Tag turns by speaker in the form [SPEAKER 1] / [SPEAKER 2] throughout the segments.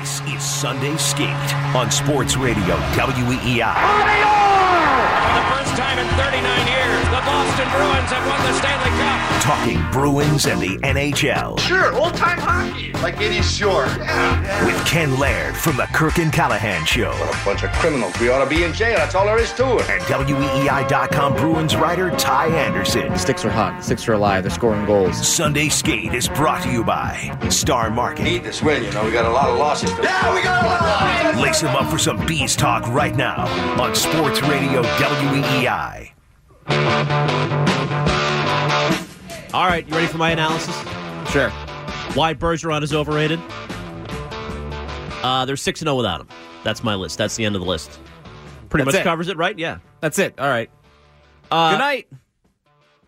[SPEAKER 1] This is Sunday Skate on Sports Radio WEEI.
[SPEAKER 2] The first time in 39 years, the Boston Bruins have won the Stanley Cup.
[SPEAKER 1] Talking Bruins and the NHL
[SPEAKER 3] Sure, old time hockey. Like Eddie Shore. Yeah, yeah.
[SPEAKER 1] with Ken Laird from the Kirk and Callahan Show
[SPEAKER 3] A bunch of criminals. We ought to be in jail. That's all there is to it.
[SPEAKER 1] and WEEI.com Bruins writer Ty Anderson.
[SPEAKER 4] Sticks are hot. Sticks are alive. They're scoring goals.
[SPEAKER 1] Sunday Skate is brought to you by Star Market.
[SPEAKER 3] Need this win, you know. We got a lot of losses. Yeah, we got a lot of losses.
[SPEAKER 1] Lace them up for some bees talk right now on Sports Radio WEEI.
[SPEAKER 5] All right, you ready for my analysis?
[SPEAKER 4] Sure.
[SPEAKER 5] Why Bergeron is overrated? Uh, they're 6 0 without him. That's my list. That's the end of the list. Pretty
[SPEAKER 4] That's
[SPEAKER 5] much
[SPEAKER 4] it.
[SPEAKER 5] covers it, right? Yeah.
[SPEAKER 4] That's it. All right.
[SPEAKER 5] Uh,
[SPEAKER 4] Good night.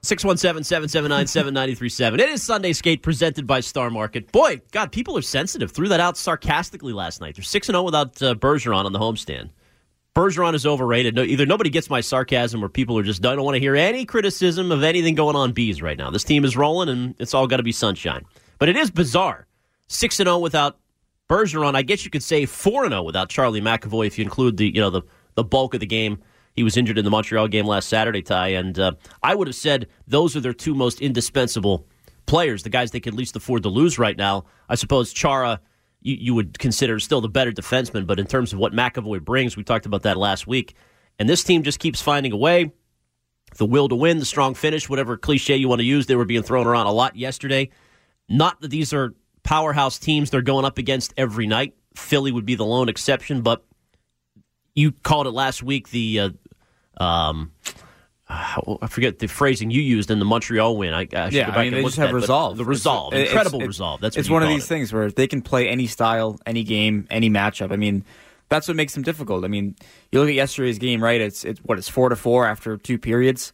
[SPEAKER 5] 617 779 7937. It is Sunday Skate presented by Star Market. Boy, God, people are sensitive. Threw that out sarcastically last night. They're 6 0 without uh, Bergeron on the homestand. Bergeron is overrated. No, either nobody gets my sarcasm or people are just I don't want to hear any criticism of anything going on bees right now. This team is rolling and it's all got to be sunshine. But it is bizarre. 6 and 0 without Bergeron. I guess you could say 4 and 0 without Charlie McAvoy if you include the, you know, the, the bulk of the game. He was injured in the Montreal game last Saturday, Ty, and uh, I would have said those are their two most indispensable players, the guys they can least afford to lose right now. I suppose Chara, you, you would consider still the better defenseman, but in terms of what McAvoy brings, we talked about that last week. And this team just keeps finding a way. The will to win, the strong finish, whatever cliche you want to use, they were being thrown around a lot yesterday. Not that these are powerhouse teams they're going up against every night. Philly would be the lone exception, but you called it last week the uh, um, Ah, I forget the phrasing you used in the Montreal win. I, I should
[SPEAKER 4] Yeah,
[SPEAKER 5] go back
[SPEAKER 4] I mean, they just have
[SPEAKER 5] that,
[SPEAKER 4] resolve.
[SPEAKER 5] The resolve,
[SPEAKER 4] It's-
[SPEAKER 5] incredible
[SPEAKER 4] it's-
[SPEAKER 5] resolve. That's
[SPEAKER 4] it's one of these
[SPEAKER 5] it.
[SPEAKER 4] things where they can play any style, any game, any matchup. I mean, that's what makes them difficult. I mean, you look at yesterday's game, right? It's it's what it's four to four after two periods.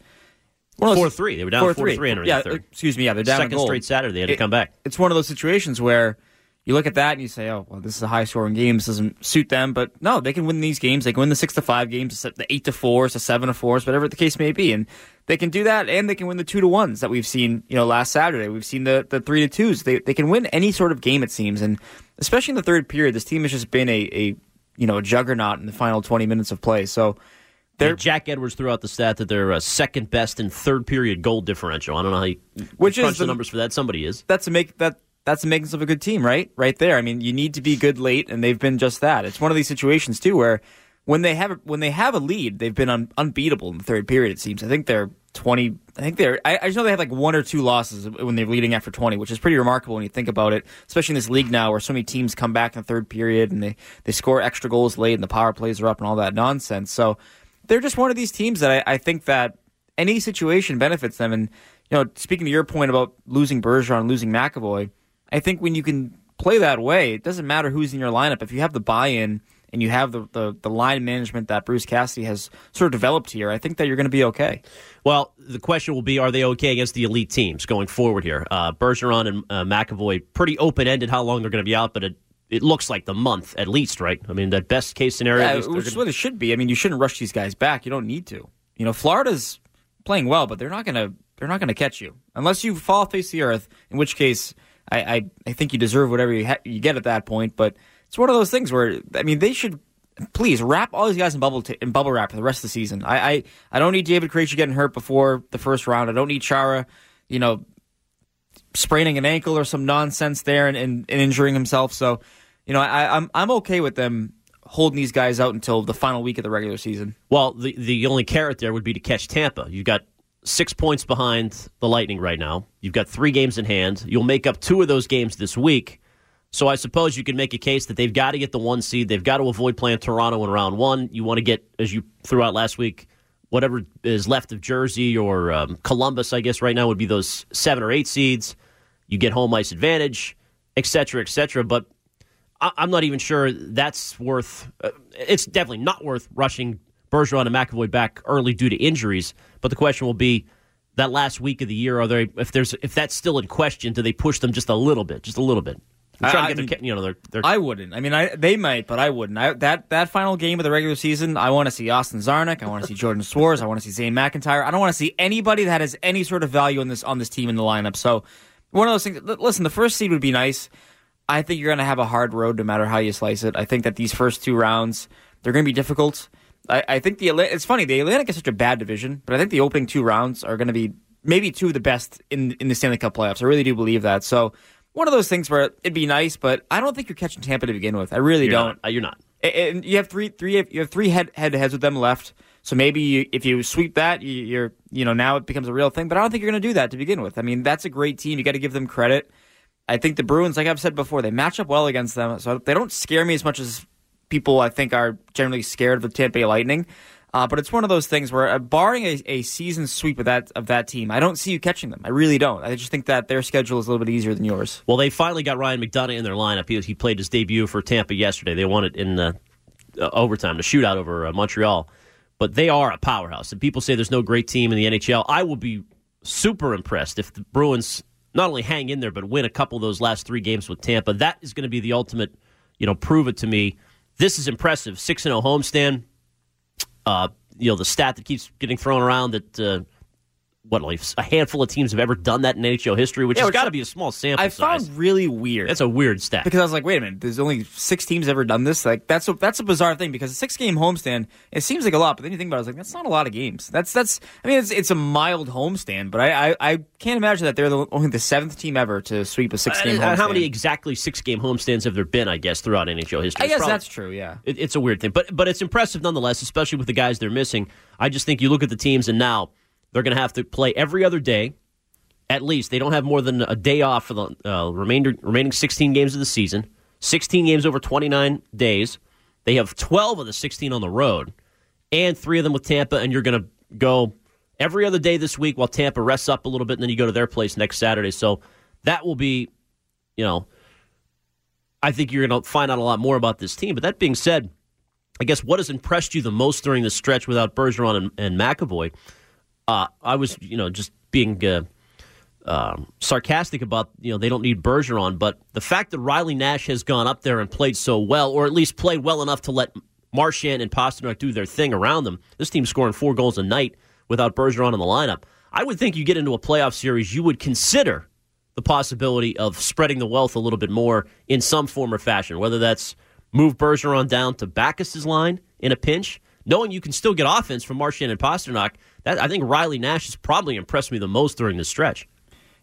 [SPEAKER 4] Those-
[SPEAKER 5] Four three. They were down four to three
[SPEAKER 4] Yeah,
[SPEAKER 5] the third.
[SPEAKER 4] excuse me. Yeah, they're down a
[SPEAKER 5] Second
[SPEAKER 4] goal.
[SPEAKER 5] straight Saturday, they had to come back.
[SPEAKER 4] It's one of those situations where you look at that and you say, "Oh, well, this is a high scoring game. This doesn't suit them." But no, they can win these games. They can win the six to five games, the eight to fours, the seven to fours, whatever the case may be, and they can do that. And they can win the two to ones that we've seen. You know, last Saturday we've seen the the three to twos. They they can win any sort of game it seems, and especially in the third period, this team has just been a a you know a juggernaut in the final twenty minutes of play. So. They're,
[SPEAKER 5] Jack Edwards threw out the stat that they're uh, second best in third period goal differential. I don't know how you
[SPEAKER 4] Which
[SPEAKER 5] crunch
[SPEAKER 4] is
[SPEAKER 5] the
[SPEAKER 4] the-
[SPEAKER 5] numbers for that. Somebody is.
[SPEAKER 4] that's a make that that's the makings of a good team, right? Right there. I mean, you need to be good late, and they've been just that. It's one of these situations too where when they have when they have a lead, they've been un, unbeatable in the third period. It seems. I think they're twenty. I think they're. I, I just know they have like one or two losses when they're leading after twenty, which is pretty remarkable when you think about it. Especially in this league now, where so many teams come back in the third period and they they score extra goals late, and the power plays are up, and all that nonsense. So they're just one of these teams that I, I think that any situation benefits them. And you know, speaking to your point about losing Bergeron, losing McAvoy, I think when you can play that way, it doesn't matter who's in your lineup. If you have the buy-in and you have the, the, the line management that Bruce Cassidy has sort of developed here, I think that you're going to be okay.
[SPEAKER 5] Well, the question will be: Are they okay against the elite teams going forward here? Uh, Bergeron and uh, McAvoy pretty open ended how long they're going to be out, but it, it looks like the month at least, right? I mean, that best case scenario.
[SPEAKER 4] Yeah, which is what it should be. I mean, you shouldn't rush these guys back. You don't need to. You know, Florida's playing well, but they're not going to they're not going to catch you unless you fall face the earth. In which case, I I, I think you deserve whatever you ha- you get at that point. But it's one of those things where I mean, they should please wrap all these guys in bubble t- in bubble wrap for the rest of the season. I I, I don't need David Krejci getting hurt before the first round. I don't need Chara, you know, spraining an ankle or some nonsense there and, and, and injuring himself. So, you know, I, I'm I'm okay with them holding these guys out until the final week of the regular season.
[SPEAKER 5] Well, the the only carrot there would be to catch Tampa. You've got six points behind the Lightning right now. You've got three games in hand. You'll make up two of those games this week. So I suppose you could make a case that they've got to get the one seed. They've got to avoid playing Toronto in round one. You want to get, as you threw out last week, whatever is left of Jersey or um, Columbus. I guess right now would be those seven or eight seeds. You get home ice advantage, et cetera, et cetera. But I- I'm not even sure that's worth. Uh, it's definitely not worth rushing Bergeron and McAvoy back early due to injuries. But the question will be that last week of the year. Are they if there's if that's still in question? Do they push them just a little bit, just a little bit?
[SPEAKER 4] I-
[SPEAKER 5] to get their, you know, their, their
[SPEAKER 4] I wouldn't. I mean, I they might, but I wouldn't. I, that that final game of the regular season, I want to see Austin Czarnik. I want to see Jordan Szwarz. I want to see Zane McIntyre. I don't want to see anybody that has any sort of value on this on this team in the lineup. So one of those things. Listen, the first seed would be nice. I think you're going to have a hard road no matter how you slice it. I think that these first two rounds they're going to be difficult. I, I think the it's funny the Atlantic is such a bad division, but I think the opening two rounds are going to be maybe two of the best in in the Stanley Cup playoffs. I really do believe that. So one of those things where it'd be nice, but I don't think you're catching Tampa to begin with. I really
[SPEAKER 5] You're
[SPEAKER 4] don't.
[SPEAKER 5] not. Uh, You're not.
[SPEAKER 4] And you have three, three, you have three head head to heads with them left. So maybe you, if you sweep that, you're, you know, now it becomes a real thing. But I don't think you're going to do that to begin with. I mean, that's a great team. You got to give them credit. I think the Bruins, like I've said before, they match up well against them. So they don't scare me as much as people I think are generally scared of the Tampa Bay Lightning. Uh, but it's one of those things where, uh, barring a, a season sweep of that of that team, I don't see you catching them. I really don't. I just think that their schedule is a little bit easier than yours.
[SPEAKER 5] Well, they finally got Ryan McDonagh in their lineup. He, he played his debut for Tampa yesterday. They won it in uh, overtime, the shootout over uh, Montreal. But they are a powerhouse. And people say there's no great team in the NHL. I will be super impressed if the Bruins not only hang in there, but win a couple of those last three games with Tampa. That is going to be the ultimate, you know, prove it to me. This is impressive. 6 and 0 homestand. Uh, you know, the stat that keeps getting thrown around that. What like a handful of teams have ever done that in NHL history, which
[SPEAKER 4] Yeah,
[SPEAKER 5] has got to be a small sample
[SPEAKER 4] I
[SPEAKER 5] size.
[SPEAKER 4] found really weird.
[SPEAKER 5] That's a weird stat.
[SPEAKER 4] because I was like, wait a minute, there's only six teams ever done this. Like that's a, that's a bizarre thing because a six game homestand it seems like a lot, but then you think about it, I was like, that's not a lot of games. That's that's I mean it's it's a mild homestand, but I I, I can't imagine that they're the, only the seventh team ever to sweep a six game
[SPEAKER 5] Uh,
[SPEAKER 4] homestand.
[SPEAKER 5] how many exactly six game homestands have there been? I guess throughout NHL history.
[SPEAKER 4] I guess
[SPEAKER 5] probably-
[SPEAKER 4] that's true. Yeah.
[SPEAKER 5] It, it's a weird thing, but but it's impressive nonetheless, especially with the guys they're missing. I just think you look at the teams, and now they're going to have to play every other day. At least they don't have more than a day off for the uh, remainder remaining 16 games of the season. 16 games over 29 days. They have 12 of the 16 on the road, and three of them with Tampa. And you're going to go every other day this week while Tampa rests up a little bit, and then you go to their place next Saturday. So that will be, you know, I think you're going to find out a lot more about this team. But that being said, I guess what has impressed you the most during this stretch without Bergeron and, and McAvoy? Uh, I was, you know, just being uh, um, sarcastic about, you know, they don't need Bergeron, but the fact that Riley Nash has gone up there and played so well, or at least played well enough to let Marchand and Pastrnak do their thing around them. This team's scoring four goals a night without Bergeron in the lineup. I would think you get into a playoff series, you would consider the possibility of spreading the wealth a little bit more in some form or fashion, whether that's move Bergeron down to Backes's line in a pinch, knowing you can still get offense from Marchand and Pastrnak. That I think Riley Nash has probably impressed me the most during this stretch.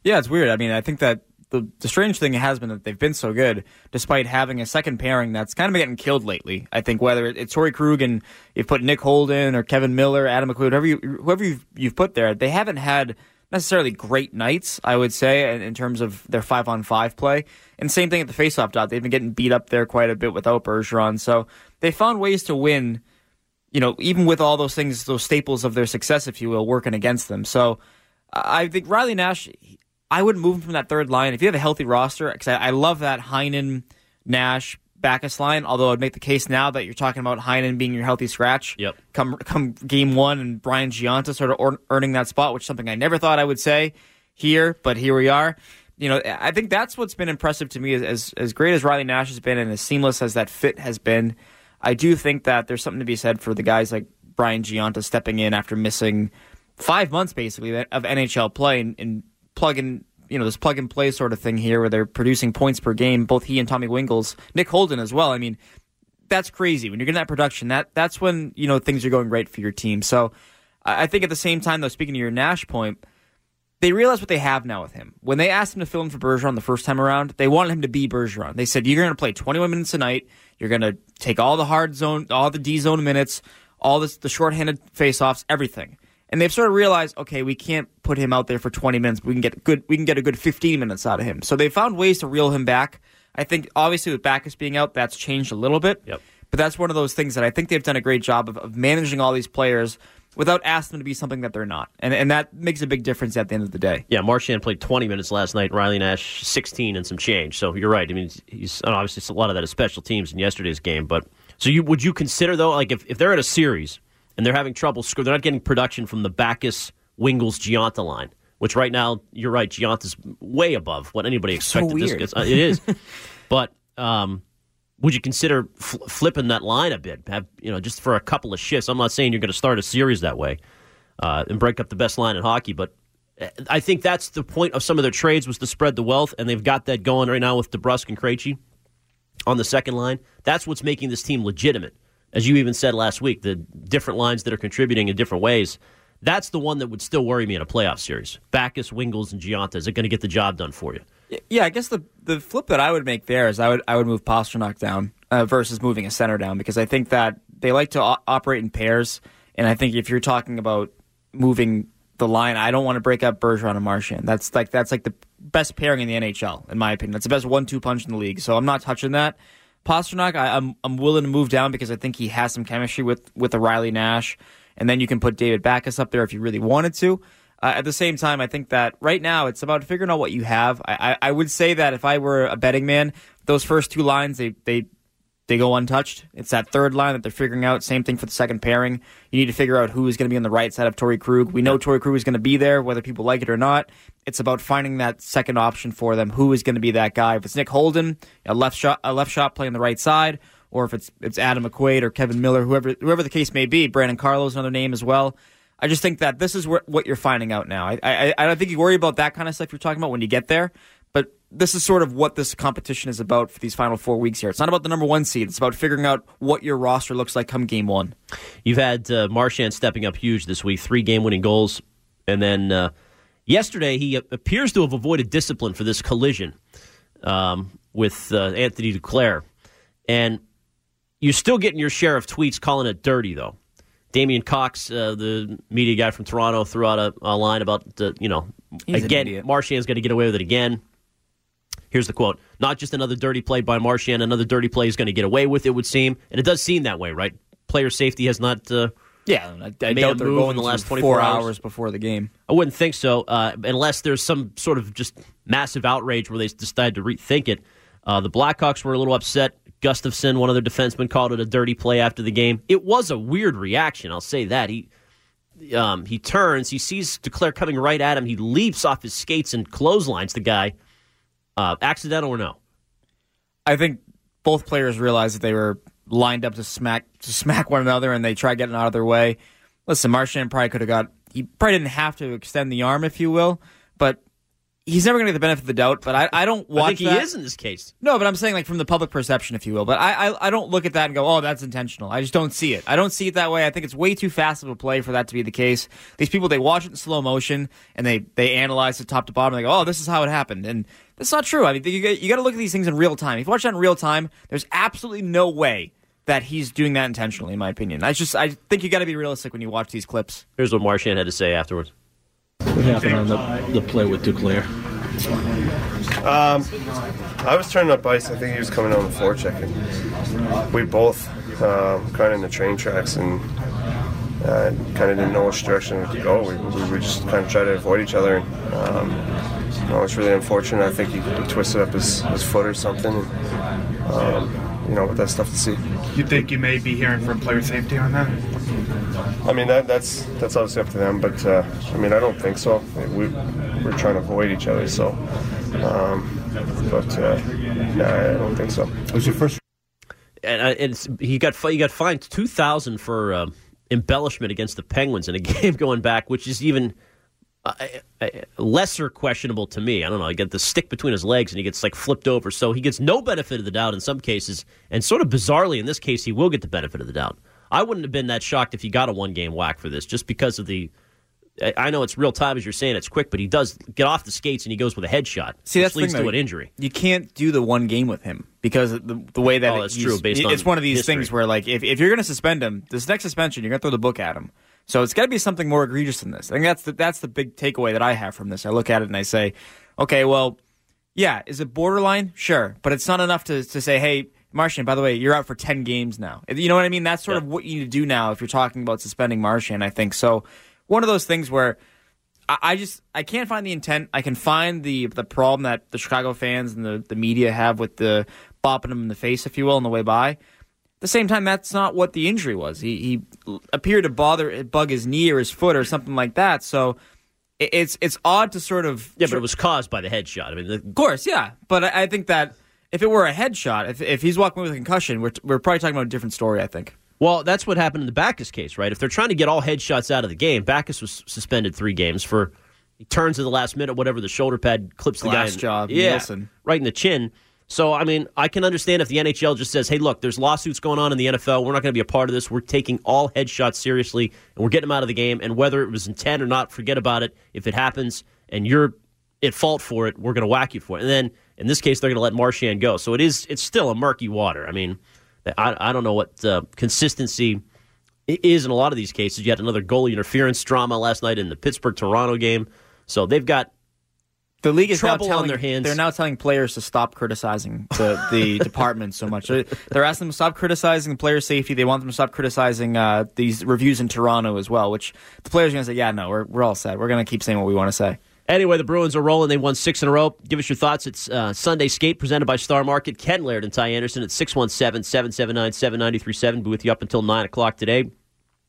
[SPEAKER 4] Yeah, it's weird. I mean, I think that the, the strange thing has been that they've been so good, despite having a second pairing that's kind of been getting killed lately. I think whether it's Torey Krug and you've put Nick Holden or Kevan Miller, Adam McQuaid, whoever, you, whoever you've, you've put there, they haven't had necessarily great nights, I would say, in, in terms of their five on five play. And same thing at the faceoff dot. They've been getting beat up there quite a bit without Bergeron. So they found ways to win, you know, even with all those things, those staples of their success, if you will, working against them. So I think Riley Nash, I wouldn't move him from that third line if you have a healthy roster. Because I, I love that Heinen, Nash, Backes line. Although I'd make the case now that you're talking about Heinen being your healthy scratch.
[SPEAKER 5] Yep.
[SPEAKER 4] Come come game one and Brian Gionta sort of or, earning that spot, which is something I never thought I would say here, but here we are. You know, I think that's what's been impressive to me. Is, as as great as Riley Nash has been and as seamless as that fit has been, I do think that there's something to be said for the guys like Brian Gionta stepping in after missing five months basically of NHL play and, and plugging you know this plug and play sort of thing here where they're producing points per game. Both he and Tommy Wingels, Nick Holden as well. I mean, that's crazy when you're getting that production. That that's when you know things are going right for your team. So I think at the same time though, speaking to your Nash point. They realize what they have now with him. When they asked him to fill in for Bergeron the first time around, they wanted him to be Bergeron. They said, "You're going to play 21 minutes a night. You're going to take all the hard zone, all the D zone minutes, all this, the shorthanded faceoffs, everything." And they've sort of realized, okay, we can't put him out there for 20 minutes. We can get good. We can get a good 15 minutes out of him. So they found ways to reel him back. I think obviously with Backes being out, that's changed a little bit.
[SPEAKER 5] Yep.
[SPEAKER 4] But that's one of those things that I think they've done a great job of, of managing all these players without asking them to be something that they're not. And and that makes a big difference at the end of the day.
[SPEAKER 5] Yeah, Marchand played 20 minutes last night. Riley Nash 16 and some change. So you're right. I mean, he's obviously a lot of that is special teams in yesterday's game. But so you would you consider though, like if, if they're at a series and they're having trouble score, they're not getting production from the Backes Wingels Gionta line, which right now you're right, Gionta's way above what anybody
[SPEAKER 4] So
[SPEAKER 5] expected.
[SPEAKER 4] weird.
[SPEAKER 5] This, uh, it is, but um, would you consider fl- flipping that line a bit? Have you know just for a couple of shifts? I'm not saying you're going to start a series that way uh, and break up the best line in hockey, but I think that's the point of some of their trades was to spread the wealth, and they've got that going right now with DeBrusk and Krejci on the second line. That's what's making this team legitimate. As you even said last week, the different lines that are contributing in different ways. That's the one that would still worry me in a playoff series. Backes, Wingels, and Gionta. Is it going to get the job done for you?
[SPEAKER 4] Yeah, I guess the the flip that I would make there is I would I would move Pastrnak down uh, versus moving a center down because I think that they like to o- operate in pairs, and I think if you're talking about moving the line, I don't want to break up Bergeron and Marchand. That's like that's like the best pairing in the NHL, in my opinion. That's the best one-two punch in the league. So I'm not touching that. Pastrnak, I, I'm I'm willing to move down because I think he has some chemistry with with a Riley Nash, and then you can put David Backes up there if you really wanted to. Uh, at the same time, I think that right now it's about figuring out what you have. I, I, I would say that if I were a betting man, those first two lines they they they go untouched. It's that third line that they're figuring out. Same thing for the second pairing. You need to figure out who is going to be on the right side of Torey Krug. We know Torey Krug is going to be there, whether people like it or not. It's about finding that second option for them. Who is going to be that guy? If it's Nick Holden, a left shot, a left shot playing the right side, or if it's it's Adam McQuaid or Kevan Miller, whoever whoever the case may be. Brandon Carlo is another name as well. I just think that this is what, what you're finding out now. I, I I don't think you worry about that kind of stuff you're talking about when you get there, but this is sort of what this competition is about for these final four weeks here. It's not about the number one seed. It's about figuring out what your roster looks like come game one.
[SPEAKER 5] You've had uh, Marchand stepping up huge this week, three game winning goals, and then uh, yesterday he appears to have avoided discipline for this collision um, with uh, Anthony Duclair, and you're still getting your share of tweets calling it dirty though. Damien Cox, uh, the media guy from Toronto, threw out a, a line about the, you know,
[SPEAKER 4] He's
[SPEAKER 5] again,
[SPEAKER 4] idiot.
[SPEAKER 5] Marchand's going to get away with it again. Here's the quote: "Not just another dirty play by Marchand, another dirty play is going to get away with. It would seem, and it does seem that way, right? Player safety has not. Uh,
[SPEAKER 4] Yeah, I, I doubt they're
[SPEAKER 5] move
[SPEAKER 4] going
[SPEAKER 5] in the last 24 hours.
[SPEAKER 4] hours before the game.
[SPEAKER 5] I wouldn't think so, uh, unless there's some sort of just massive outrage where they decide to rethink it. Uh, the Blackhawks were a little upset. Gustafsson, one of their defensemen, called it a dirty play after the game. It was a weird reaction. I'll say that he um, he turns, he sees Duclair coming right at him. He leaps off his skates and clotheslines the guy. Uh, accidental or no?
[SPEAKER 4] I think both players realized that they were lined up to smack to smack one another, and they tried getting out of their way. Listen, Marchand probably could have got. He probably didn't have to extend the arm, if you will, but he's never going to get the benefit of the doubt. But I, I don't watch.
[SPEAKER 5] I think he
[SPEAKER 4] that.
[SPEAKER 5] is in this case.
[SPEAKER 4] No, but I'm saying like from the public perception, if you will. But I, I, I don't look at that and go, oh, that's intentional. I just don't see it. I don't see it that way. I think it's way too fast of a play for that to be the case. These people they watch it in slow motion and they they analyze it top to bottom. They go, oh, this is how it happened, and that's not true. I mean, you you got to look at these things in real time. If you watch that in real time, there's absolutely no way that he's doing that intentionally. In my opinion, I just I think you got to be realistic when you watch these clips.
[SPEAKER 5] Here's what Marchand had to say afterwards.
[SPEAKER 6] What happened on the, the play with Duclair?
[SPEAKER 7] I was turning up ice. I think he was coming on the forecheck, and we both um, kind of in the train tracks and uh, kind of didn't know which direction to go. We, we, we just kind of tried to avoid each other. And, um, you know, it's really unfortunate. I think he, he twisted up his, his foot or something. And, um, you know, but that's tough to see.
[SPEAKER 8] You think you may be hearing from player safety on that?
[SPEAKER 7] I mean, that, that's that's obviously up to them, but uh, I mean, I don't think so. We, we're trying to avoid each other, so. Um, but uh, no, I don't think so.
[SPEAKER 6] It was your first
[SPEAKER 5] and, uh, and he got he got fined two thousand for um, embellishment against the Penguins in a game going back, which is even uh, uh, lesser questionable to me. I don't know. He got the stick between his legs and he gets like flipped over, so he gets no benefit of the doubt in some cases, and sort of bizarrely in this case, he will get the benefit of the doubt. I wouldn't have been that shocked if he got a one game whack for this, just because of the. I- know it's real time as you're saying it's quick, but he does get off the skates and he goes with a headshot.
[SPEAKER 4] See, that's
[SPEAKER 5] leads
[SPEAKER 4] thing,
[SPEAKER 5] to
[SPEAKER 4] though.
[SPEAKER 5] an injury.
[SPEAKER 4] You can't do the one game with him because the, the way that
[SPEAKER 5] Oh, that's true, based
[SPEAKER 4] it's
[SPEAKER 5] on
[SPEAKER 4] one of these
[SPEAKER 5] history.
[SPEAKER 4] things where like if, if you're going to suspend him, this next suspension you're going to throw the book at him. So it's got to be something more egregious than this. I think that's the that's the big takeaway that I have from this. I look at it and I say, okay, well, yeah, is it borderline? Sure, but it's not enough to to say, hey. Marchand, by the way, you're out for 10 games now. You know what I mean? That's sort
[SPEAKER 5] Yeah.
[SPEAKER 4] of what you need to do now if you're talking about suspending Marchand, I think. So, one of those things where I, I just I can't find the intent. I can find the the problem that the Chicago fans and the, the media have with the bopping him in the face, if you will, on the way by. At the same time, that's not what the injury was. He he appeared to bother bug his knee or his foot or something like that. So it- it's it's odd to sort of
[SPEAKER 5] Yeah, but it was caused by the headshot. I mean, the,
[SPEAKER 4] of course, yeah. But I, I think that if it were a headshot, if if he's walking with a concussion, we're we're probably talking about a different story. I think.
[SPEAKER 5] Well, that's what happened in the Backes case, right? If they're trying to get all headshots out of the game, Backes was suspended three games for He turns in the last minute, whatever the shoulder pad clips the
[SPEAKER 4] Glass
[SPEAKER 5] guy. in-
[SPEAKER 4] job,
[SPEAKER 5] yeah,
[SPEAKER 4] Nielsen.
[SPEAKER 5] right in the chin. So I mean, I can understand if the NHL just says, "Hey, look, there's lawsuits going on in the NFL. We're not going to be a part of this. We're taking all headshots seriously, and we're getting them out of the game. And whether it was intent or not, forget about it. If it happens and you're at fault for it, we're going to whack you for it. And then in this case, they're going to let Marchand go. So it is. It's still a murky water. I mean, I, I don't know what uh, consistency is in a lot of these cases. You had another goalie interference drama last night in the Pittsburgh Toronto game. So they've got
[SPEAKER 4] The league is
[SPEAKER 5] Trouble
[SPEAKER 4] now telling,
[SPEAKER 5] their hands.
[SPEAKER 4] They're now telling players to stop criticizing the, the department so much. They're, they're asking them to stop criticizing player safety. They want them to stop criticizing uh, these reviews in Toronto as well. Which the players are going to say, "Yeah, no, we're we're all set. We're going to keep saying what we want to say."
[SPEAKER 5] Anyway, the Bruins are rolling. They won six in a row. Give us your thoughts. It's uh, Sunday Skate presented by Star Market. Ken Laird and Ty Anderson at 617 779 7937. Be with you up until 9 o'clock today.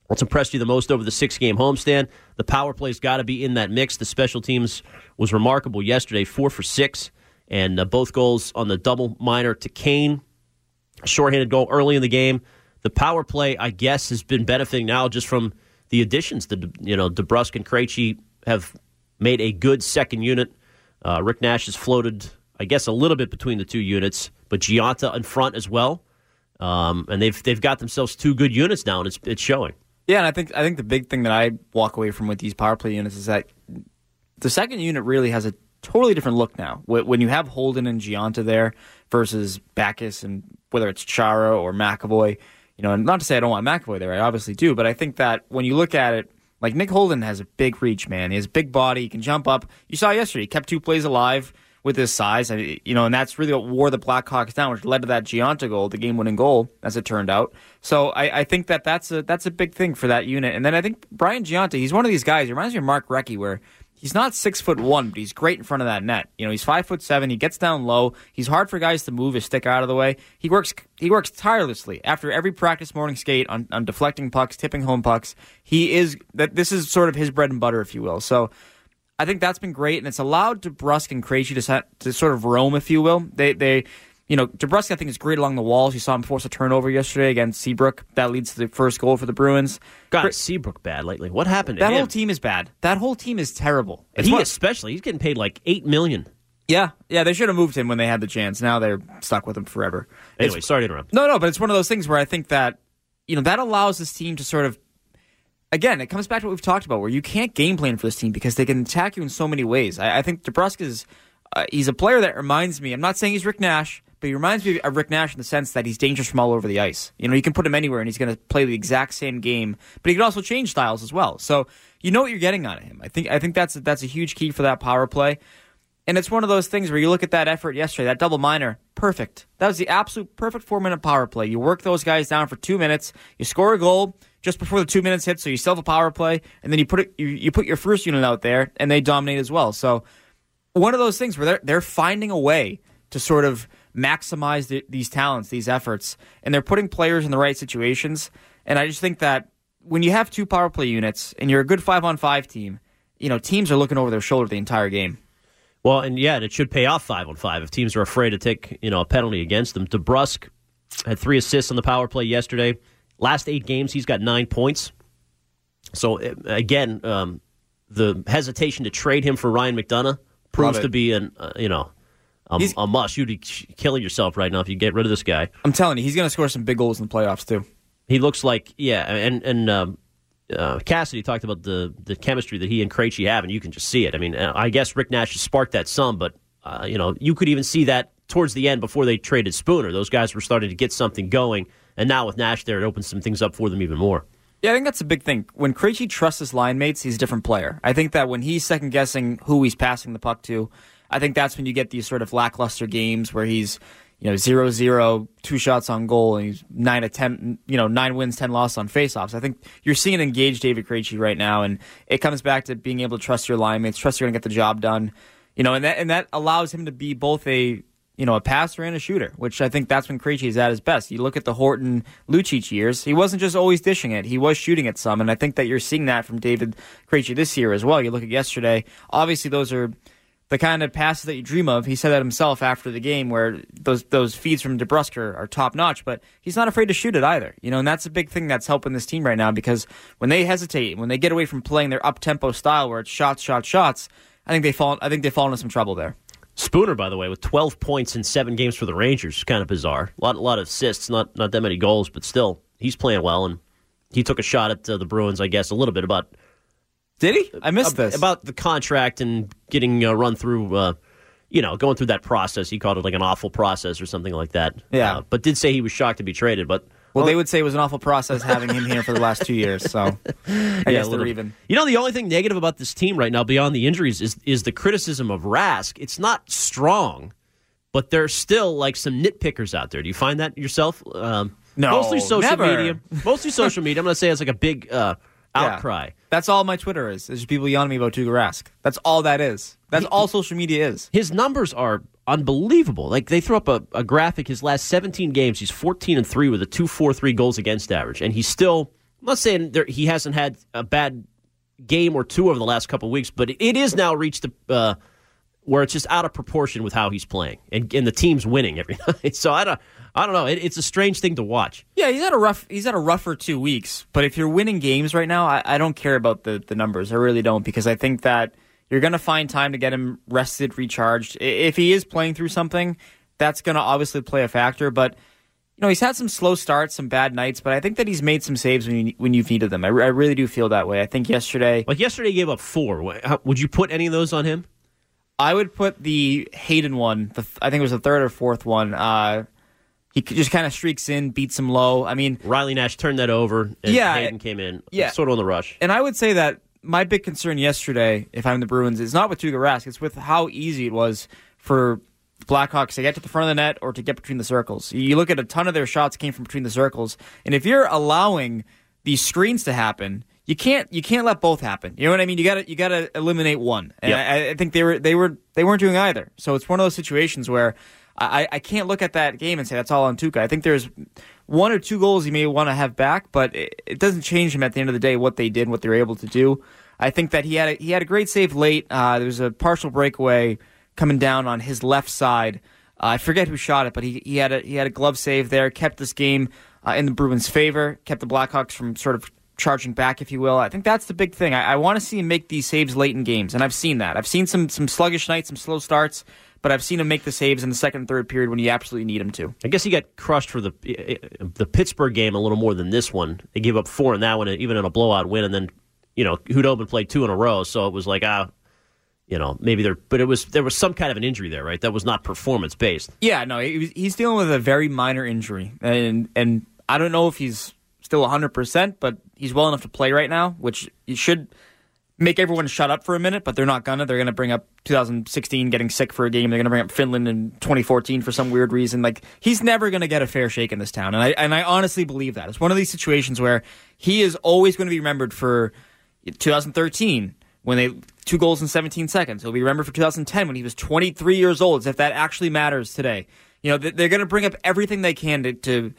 [SPEAKER 5] What's impressed you the most over the six game homestand? The power play's got to be in that mix. The special teams was remarkable yesterday, four for six, and uh, both goals on the double minor to Kane. Shorthanded goal early in the game. The power play, I guess, has been benefiting now just from the additions. The you know DeBrusk and Krejci have made a good second unit. Uh, Rick Nash has floated, I guess, a little bit between the two units, but Gionta in front as well. Um, and they've they've got themselves two good units now, and it's it's showing.
[SPEAKER 4] Yeah, and I think I think the big thing that I walk away from with these power play units is that the second unit really has a totally different look now. When you have Holden and Gionta there versus Backes and whether it's Chara or McAvoy, you know, and not to say I don't want McAvoy there, I obviously do, but I think that when you look at it, like Nick Holden has a big reach, man. He has a big body. He can jump up. You saw yesterday, he kept two plays alive with his size, and you know, and that's really what wore the Blackhawks down, which led to that Gionta goal, the game-winning goal, as it turned out. So I, I think that that's a that's a big thing for that unit. And then I think Brian Gionta, he's one of these guys. He reminds me of Mark Recchi, where he's not six foot one, but he's great in front of that net. You know, he's five foot seven. He gets down low. He's hard for guys to move his stick out of the way. He works he works tirelessly after every practice morning skate on, on deflecting pucks, tipping home pucks. He is that this is sort of his bread and butter, if you will. So I think that's been great, and it's allowed DeBrusk and Krejci to, to sort of roam, if you will. They, they, you know, DeBrusk I think is great along the walls. You saw him force a turnover yesterday against Seabrook. That leads to the first goal for the Bruins.
[SPEAKER 5] God,
[SPEAKER 4] Kre-
[SPEAKER 5] Seabrook bad lately. What happened to
[SPEAKER 4] that
[SPEAKER 5] him?
[SPEAKER 4] whole team is bad. That whole team is terrible. It's
[SPEAKER 5] he especially, he's getting paid like 8 million.
[SPEAKER 4] yeah, yeah. They should have moved him when they had the chance. Now they're stuck with him forever. It's-
[SPEAKER 5] Anyway, sorry to interrupt.
[SPEAKER 4] No, no, but it's one of those things where I think that you know that allows this team to sort of again, it comes back to what we've talked about, where you can't game plan for this team because they can attack you in so many ways. I, I think DeBrusk is uh, he's a player that reminds me. I'm not saying he's Rick Nash, but he reminds me of Rick Nash in the sense that he's dangerous from all over the ice. You know, you can put him anywhere and he's going to play the exact same game, but he can also change styles as well. So you know what you're getting out of him. I think I think that's that's a huge key for that power play. And it's one of those things where you look at that effort yesterday, that double minor, perfect. That was the absolute perfect four minute power play. You work those guys down for two minutes, you score a goal just before the two minutes hit, so you still have a power play, and then you put it, you, you put your first unit out there, and they dominate as well. So one of those things where they're they're finding a way to sort of maximize the, these talents, these efforts, and they're putting players in the right situations. And I just think that when you have two power play units and you're a good five on five team, you know teams are looking over their shoulder the entire game.
[SPEAKER 5] Well, and yeah, and it should pay off five on five if teams are afraid to take you know a penalty against them. DeBrusk had three assists on the power play yesterday. Last eight games, he's got nine points. So uh, again, um, the hesitation to trade him for Ryan McDonagh proves to be an uh, you know a,
[SPEAKER 4] He's-
[SPEAKER 5] a must. You'd be killing yourself right now if you get rid of this guy.
[SPEAKER 4] I'm telling you, he's going to score some big goals in the playoffs too.
[SPEAKER 5] He looks like yeah, and and um, uh, Cassidy talked about the the chemistry that he and Krejci have, and you can just see it. I mean, uh, I guess Rick Nash has sparked that some, but uh, you know, you could even see that towards the end before they traded Spooner. Those guys were starting to get something going, and now with Nash there, it opens some things up for them even more.
[SPEAKER 4] Yeah, I think that's a big thing. When Krejci trusts his line mates, he's a different player. I think that when he's second guessing who he's passing the puck to, I think that's when you get these sort of lackluster games where he's, you know, zero zero, two shots on goal, and he's nine ten, you know, nine wins, ten losses on faceoffs. I think you're seeing an engaged David Krejci right now, and it comes back to being able to trust your line mates, trust you're going to get the job done, you know, and that and that allows him to be both a you know, a passer and a shooter, which I think that's when Krejci is at his best. You look at the Horton Lucic years, he wasn't just always dishing it, he was shooting it some, and I think that you're seeing that from David Krejci this year as well. You look at yesterday, obviously those are the kind of passes that you dream of. He said that himself after the game, where those those feeds from DeBrusk are, are top notch. But he's not afraid to shoot it either. You know, and that's a big thing that's helping this team right now because when they hesitate, when they get away from playing their up tempo style, where it's shots, shots, shots, I think they fall. I think they fall into some trouble there.
[SPEAKER 5] Spooner, by the way, with 12 points in seven games for the Rangers, kind of bizarre. A lot, a lot of assists, not not that many goals, but still, he's playing well. And he took a shot at uh, the Bruins, I guess, a little bit about
[SPEAKER 4] Did he? I missed this.
[SPEAKER 5] about the contract and getting uh, run through. Uh, you know, going through that process. He called it like an awful process or something like that.
[SPEAKER 4] Yeah.
[SPEAKER 5] Uh, but did say he was shocked to be traded. But
[SPEAKER 4] well, they would say it was an awful process having him here for the last two years. So I
[SPEAKER 5] Yeah,
[SPEAKER 4] guess they're even.
[SPEAKER 5] You know, the only thing negative about this team right now, beyond the injuries, is is the criticism of Rask. It's not strong, but there's still like some nitpickers out there. Do you find that yourself? Um,
[SPEAKER 4] No,
[SPEAKER 5] mostly social
[SPEAKER 4] never.
[SPEAKER 5] media. Mostly social media. I'm going to say it's like a big uh,
[SPEAKER 4] Yeah.
[SPEAKER 5] outcry.
[SPEAKER 4] That's all my Twitter is. Is just people yelling at me about Tuukka Rask. That's all that is. That's all social media is.
[SPEAKER 5] His numbers are unbelievable. Like they threw up a, a graphic. His last 17 games, he's 14 and three with a 2.43 goals against average, and he's still. I'm not saying there, he hasn't had a bad game or two over the last couple of weeks, but it is now reached the. Uh, where it's just out of proportion with how he's playing, and, and the team's winning every night. So I don't, I don't know. It, it's a strange thing to watch.
[SPEAKER 4] Yeah, he's had a rough. He's had a rougher two weeks. But if you're winning games right now, I, I don't care about the the numbers. I really don't because I think that you're going to find time to get him rested, recharged. If he is playing through something, that's going to obviously play a factor. But you know, he's had some slow starts, some bad nights. But I think that he's made some saves when you, when you've needed them. I, I really do feel that way. I think yesterday,
[SPEAKER 5] Like yesterday, he gave up four. Would you put any of those on him?
[SPEAKER 4] I would put the Hayden one. The, I think it was the third or fourth one. Uh, he just kind of streaks in, beats him low. I mean,
[SPEAKER 5] Riley Nash turned that over, and
[SPEAKER 4] Yeah,
[SPEAKER 5] Hayden came in.
[SPEAKER 4] yeah.
[SPEAKER 5] sort of on the rush.
[SPEAKER 4] And I would say that my big concern yesterday, if I'm the Bruins, is not with Tuukka Rask. It's with how easy it was for Blackhawks to get to the front of the net or to get between the circles. You look at a ton of their shots came from between the circles, and if you're allowing these screens to happen, you can't you can't let both happen. You know what I mean? You got to you got to eliminate one, and
[SPEAKER 5] Yep.
[SPEAKER 4] I, I think they were they were they weren't doing either. So it's one of those situations where. I, I can't look at that game and say that's all on Tuukka. I think there's one or two goals he may want to have back, but it, it doesn't change him at the end of the day what they did, what they were able to do. I think that he had a, he had a great save late. Uh, there was a partial breakaway coming down on his left side. Uh, I forget who shot it, but he, he had a he had a glove save there, kept this game uh, in the Bruins' favor, kept the Blackhawks from sort of charging back, if you will. I think that's the big thing. I, I want to see him make these saves late in games, and I've seen that. I've seen some some sluggish nights, some slow starts, but I've seen him make the saves in the second and third period when you absolutely need him to.
[SPEAKER 5] I guess he got crushed for the the Pittsburgh game a little more than this one. They gave up four in that one, even in a blowout win, and then you know Khudobin played two in a row, so it was like ah, you know maybe there, but it was there was some kind of an injury there, right? That was not performance based.
[SPEAKER 4] Yeah, no, he, was- he's dealing with a very minor injury, and and I don't know if he's still 100, percent but he's well enough to play right now, which you should make everyone shut up for a minute. But they're not gonna. They're gonna bring up 2016 getting sick for a game. They're gonna bring up Finland in 2014 for some weird reason. Like he's never gonna get a fair shake in this town, and I and I honestly believe that it's one of these situations where he is always going to be remembered for 2013 when they two goals in 17 seconds. He'll be remembered for 2010 when he was 23 years old. If that actually matters today. You know, they- they're going to bring up everything they can to, to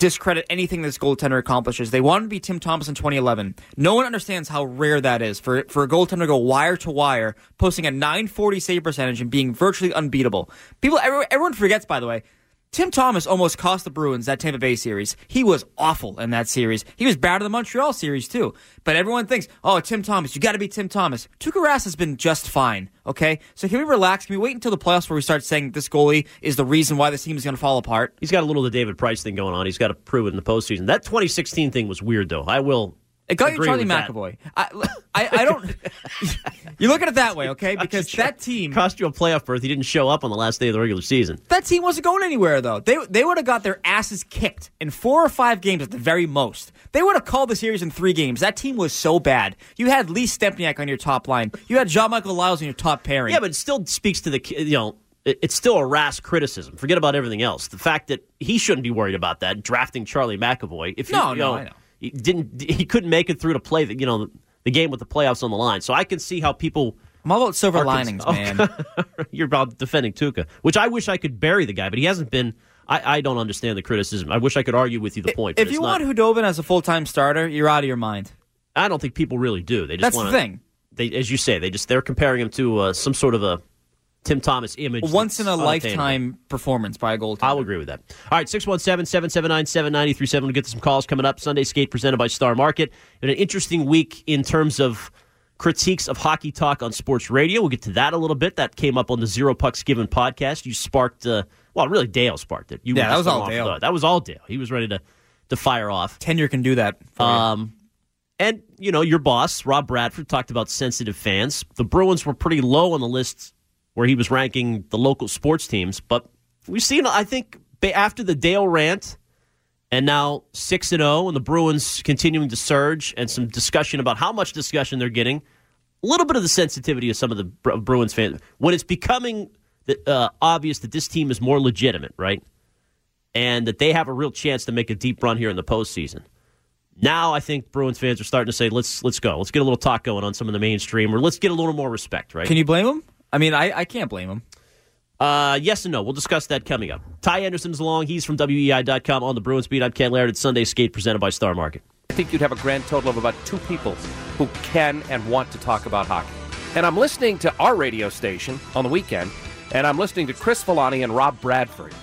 [SPEAKER 4] discredit anything this goaltender accomplishes. They wanted to be Tim Thomas in 2011. No one understands how rare that is for for a goaltender to go wire to wire, posting a 940 save percentage and being virtually unbeatable. People, everyone, everyone forgets, by the way. Tim Thomas almost cost the Bruins that Tampa Bay series. He was awful in that series. He was bad in the Montreal series too. But everyone thinks, oh, Tim Thomas, you got to be Tim Thomas. Tuukka has been just fine. Okay, so can we relax? Can we wait until the playoffs where we start saying this goalie is the reason why this team is going to fall apart?
[SPEAKER 5] He's got a little of the David Price thing going on. He's got to prove it in the postseason. That 2016 thing was weird, though. I will.
[SPEAKER 4] It got you
[SPEAKER 5] agree
[SPEAKER 4] Charlie. McAvoy. I, I, I don't. you look at it that way, okay? Because that team,
[SPEAKER 5] cost you a playoff berth. He didn't show up on the last day of the regular season.
[SPEAKER 4] that team wasn't going anywhere though. They they would have got their asses kicked in four or five games at the very most. They would have called the series in three games. That team was so bad. You had Lee Stempniak on your top line. You had John-Michael Liles on your top pairing.
[SPEAKER 5] Yeah, but it still speaks to the you know it's still a Rask criticism. Forget about everything else. The fact that he shouldn't be worried about that drafting Charlie McAvoy. If he,
[SPEAKER 4] No,
[SPEAKER 5] you
[SPEAKER 4] no, I know.
[SPEAKER 5] He didn't he couldn't make it through to play the you know the game with the playoffs on the line. So I can see how people
[SPEAKER 4] I'm all about silver linings,
[SPEAKER 5] cons-
[SPEAKER 4] man.
[SPEAKER 5] you're about defending Tuukka, which I wish I could bury the guy, but he hasn't been. I, I don't understand the criticism. I wish I could argue with you the point.
[SPEAKER 4] if you
[SPEAKER 5] not-
[SPEAKER 4] want Khudobin as a full time starter, you're out of your mind.
[SPEAKER 5] I don't think people really do. They just
[SPEAKER 4] That's
[SPEAKER 5] want
[SPEAKER 4] the thing.
[SPEAKER 5] they, as you say, they just they're comparing him to uh, some sort of a Tim Thomas image.
[SPEAKER 4] Once in a lifetime performance by a goaltender.
[SPEAKER 5] I'll agree with that. All right, 617 779 7937. We'll get to some calls coming up. Sunday Skate presented by Star Market. And an interesting week in terms of critiques of hockey talk on sports radio. We'll get to that a little bit. That came up on the Zero Pucks Given podcast. You sparked, uh, well, really, Dale sparked it. You
[SPEAKER 4] Yeah, that was all Dale.
[SPEAKER 5] that was all Dale. He was ready to, to fire off.
[SPEAKER 4] Tenure can do that.
[SPEAKER 5] Um, and you know, your boss Rob Bradford talked about sensitive fans. The Bruins were pretty low on the list where he was ranking the local sports teams, but we've seen. I think after the Dale rant, and now six and zero, and the Bruins continuing to surge, and some discussion about how much discussion they're getting. A little bit of the sensitivity of some of the Bruins fans when it's becoming uh, obvious that this team is more legitimate, right? And that they have a real chance to make a deep run here in the postseason. Now I think Bruins fans are starting to say, "Let's let's go. Let's get a little talk going on some of the mainstream, or let's get a little more respect." Right?
[SPEAKER 4] Can you blame him? I mean, I, I can't blame him.
[SPEAKER 5] Uh, yes and no. We'll discuss that coming up. Ty Anderson's along. He's from WEEI.com on the Bruins beat. I'm Ken Laird at Sunday Skate presented by Star Market.
[SPEAKER 9] I think you'd have a grand total of about two people who can and want to talk about hockey. And I'm listening to our radio station on the weekend, and I'm listening to Chris Villani and Rob Bradford.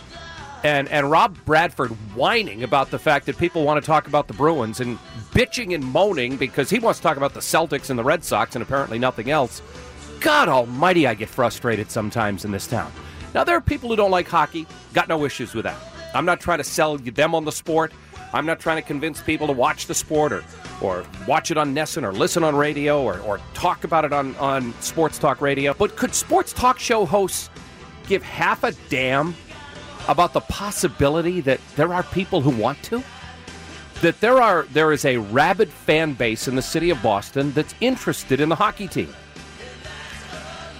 [SPEAKER 9] And, and Rob Bradford whining about the fact that people want to talk about the Bruins and bitching and moaning because he wants to talk about the Celtics and the Red Sox and apparently nothing else. God almighty, I get frustrated sometimes in this town. Now, there are people who don't like hockey, got no issues with that. I'm not trying to sell them on the sport. I'm not trying to convince people to watch the sport or, or watch it on NESN or listen on radio or, or talk about it on, on sports talk radio. But could sports talk show hosts give half a damn about the possibility that there are people who want to? That there are there is a rabid fan base in the city of Boston that's interested in the hockey team.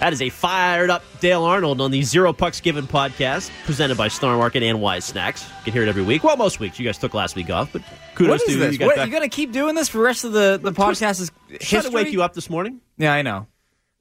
[SPEAKER 5] That is a fired up Dale Arnold on the Zero Pucks Given podcast presented by Star Market and Wise Snacks. You can hear it every week. Well, most weeks. You guys took last week off, but kudos
[SPEAKER 4] What
[SPEAKER 5] to you.
[SPEAKER 4] this?
[SPEAKER 5] You got
[SPEAKER 4] What, you gonna keep doing this for the rest of the the podcast? Is
[SPEAKER 5] Trying to wake you up this morning.
[SPEAKER 4] Yeah, I know.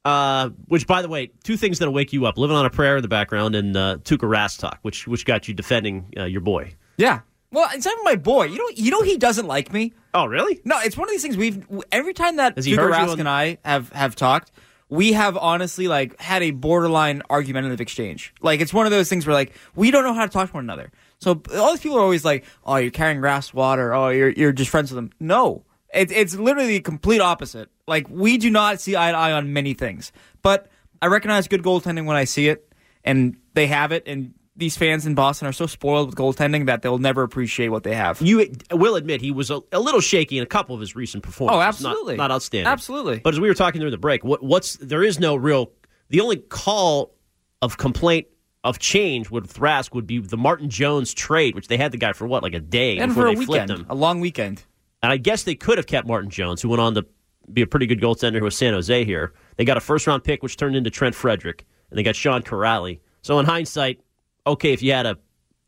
[SPEAKER 5] Uh, which, by the way, two things that'll wake you up: living on a prayer in the background, and uh, Tuukka Rask talk, which which got you defending uh, your boy.
[SPEAKER 4] Yeah. Well, it's even my boy. You know, you know he doesn't like me.
[SPEAKER 5] Oh, really?
[SPEAKER 4] No, it's one of these things we've every time that Tuukka Rask and I have have talked, we have honestly like had a borderline argumentative exchange. Like it's one of those things where like we don't know how to talk to one another. So all these people are always like, "Oh, you're carrying grass water. Oh, you're you're just friends with them." No, it's it's literally the complete opposite. Like we do not see eye to eye on many things, but I recognize good goaltending when I see it, and they have it. And these fans in Boston are so spoiled with goaltending that they'll never appreciate what they have.
[SPEAKER 5] You will admit he was a, a little shaky in a couple of his recent performances.
[SPEAKER 4] Oh, absolutely.
[SPEAKER 5] not, outstanding.
[SPEAKER 4] Absolutely.
[SPEAKER 5] But as we were talking during the break, what, what's there is no real. The only call of complaint of change would Thrask would be the Martin Jones trade, which they had the guy for what, like a day
[SPEAKER 4] and
[SPEAKER 5] before
[SPEAKER 4] for a
[SPEAKER 5] they flipped
[SPEAKER 4] weekend,
[SPEAKER 5] him.
[SPEAKER 4] a long weekend.
[SPEAKER 5] And I guess they could have kept Martin Jones, who went on to be a pretty good goaltender with San Jose here. They got a first round pick, which turned into Trent Frederic, and they got Sean Kuraly. So in hindsight, okay, if you had a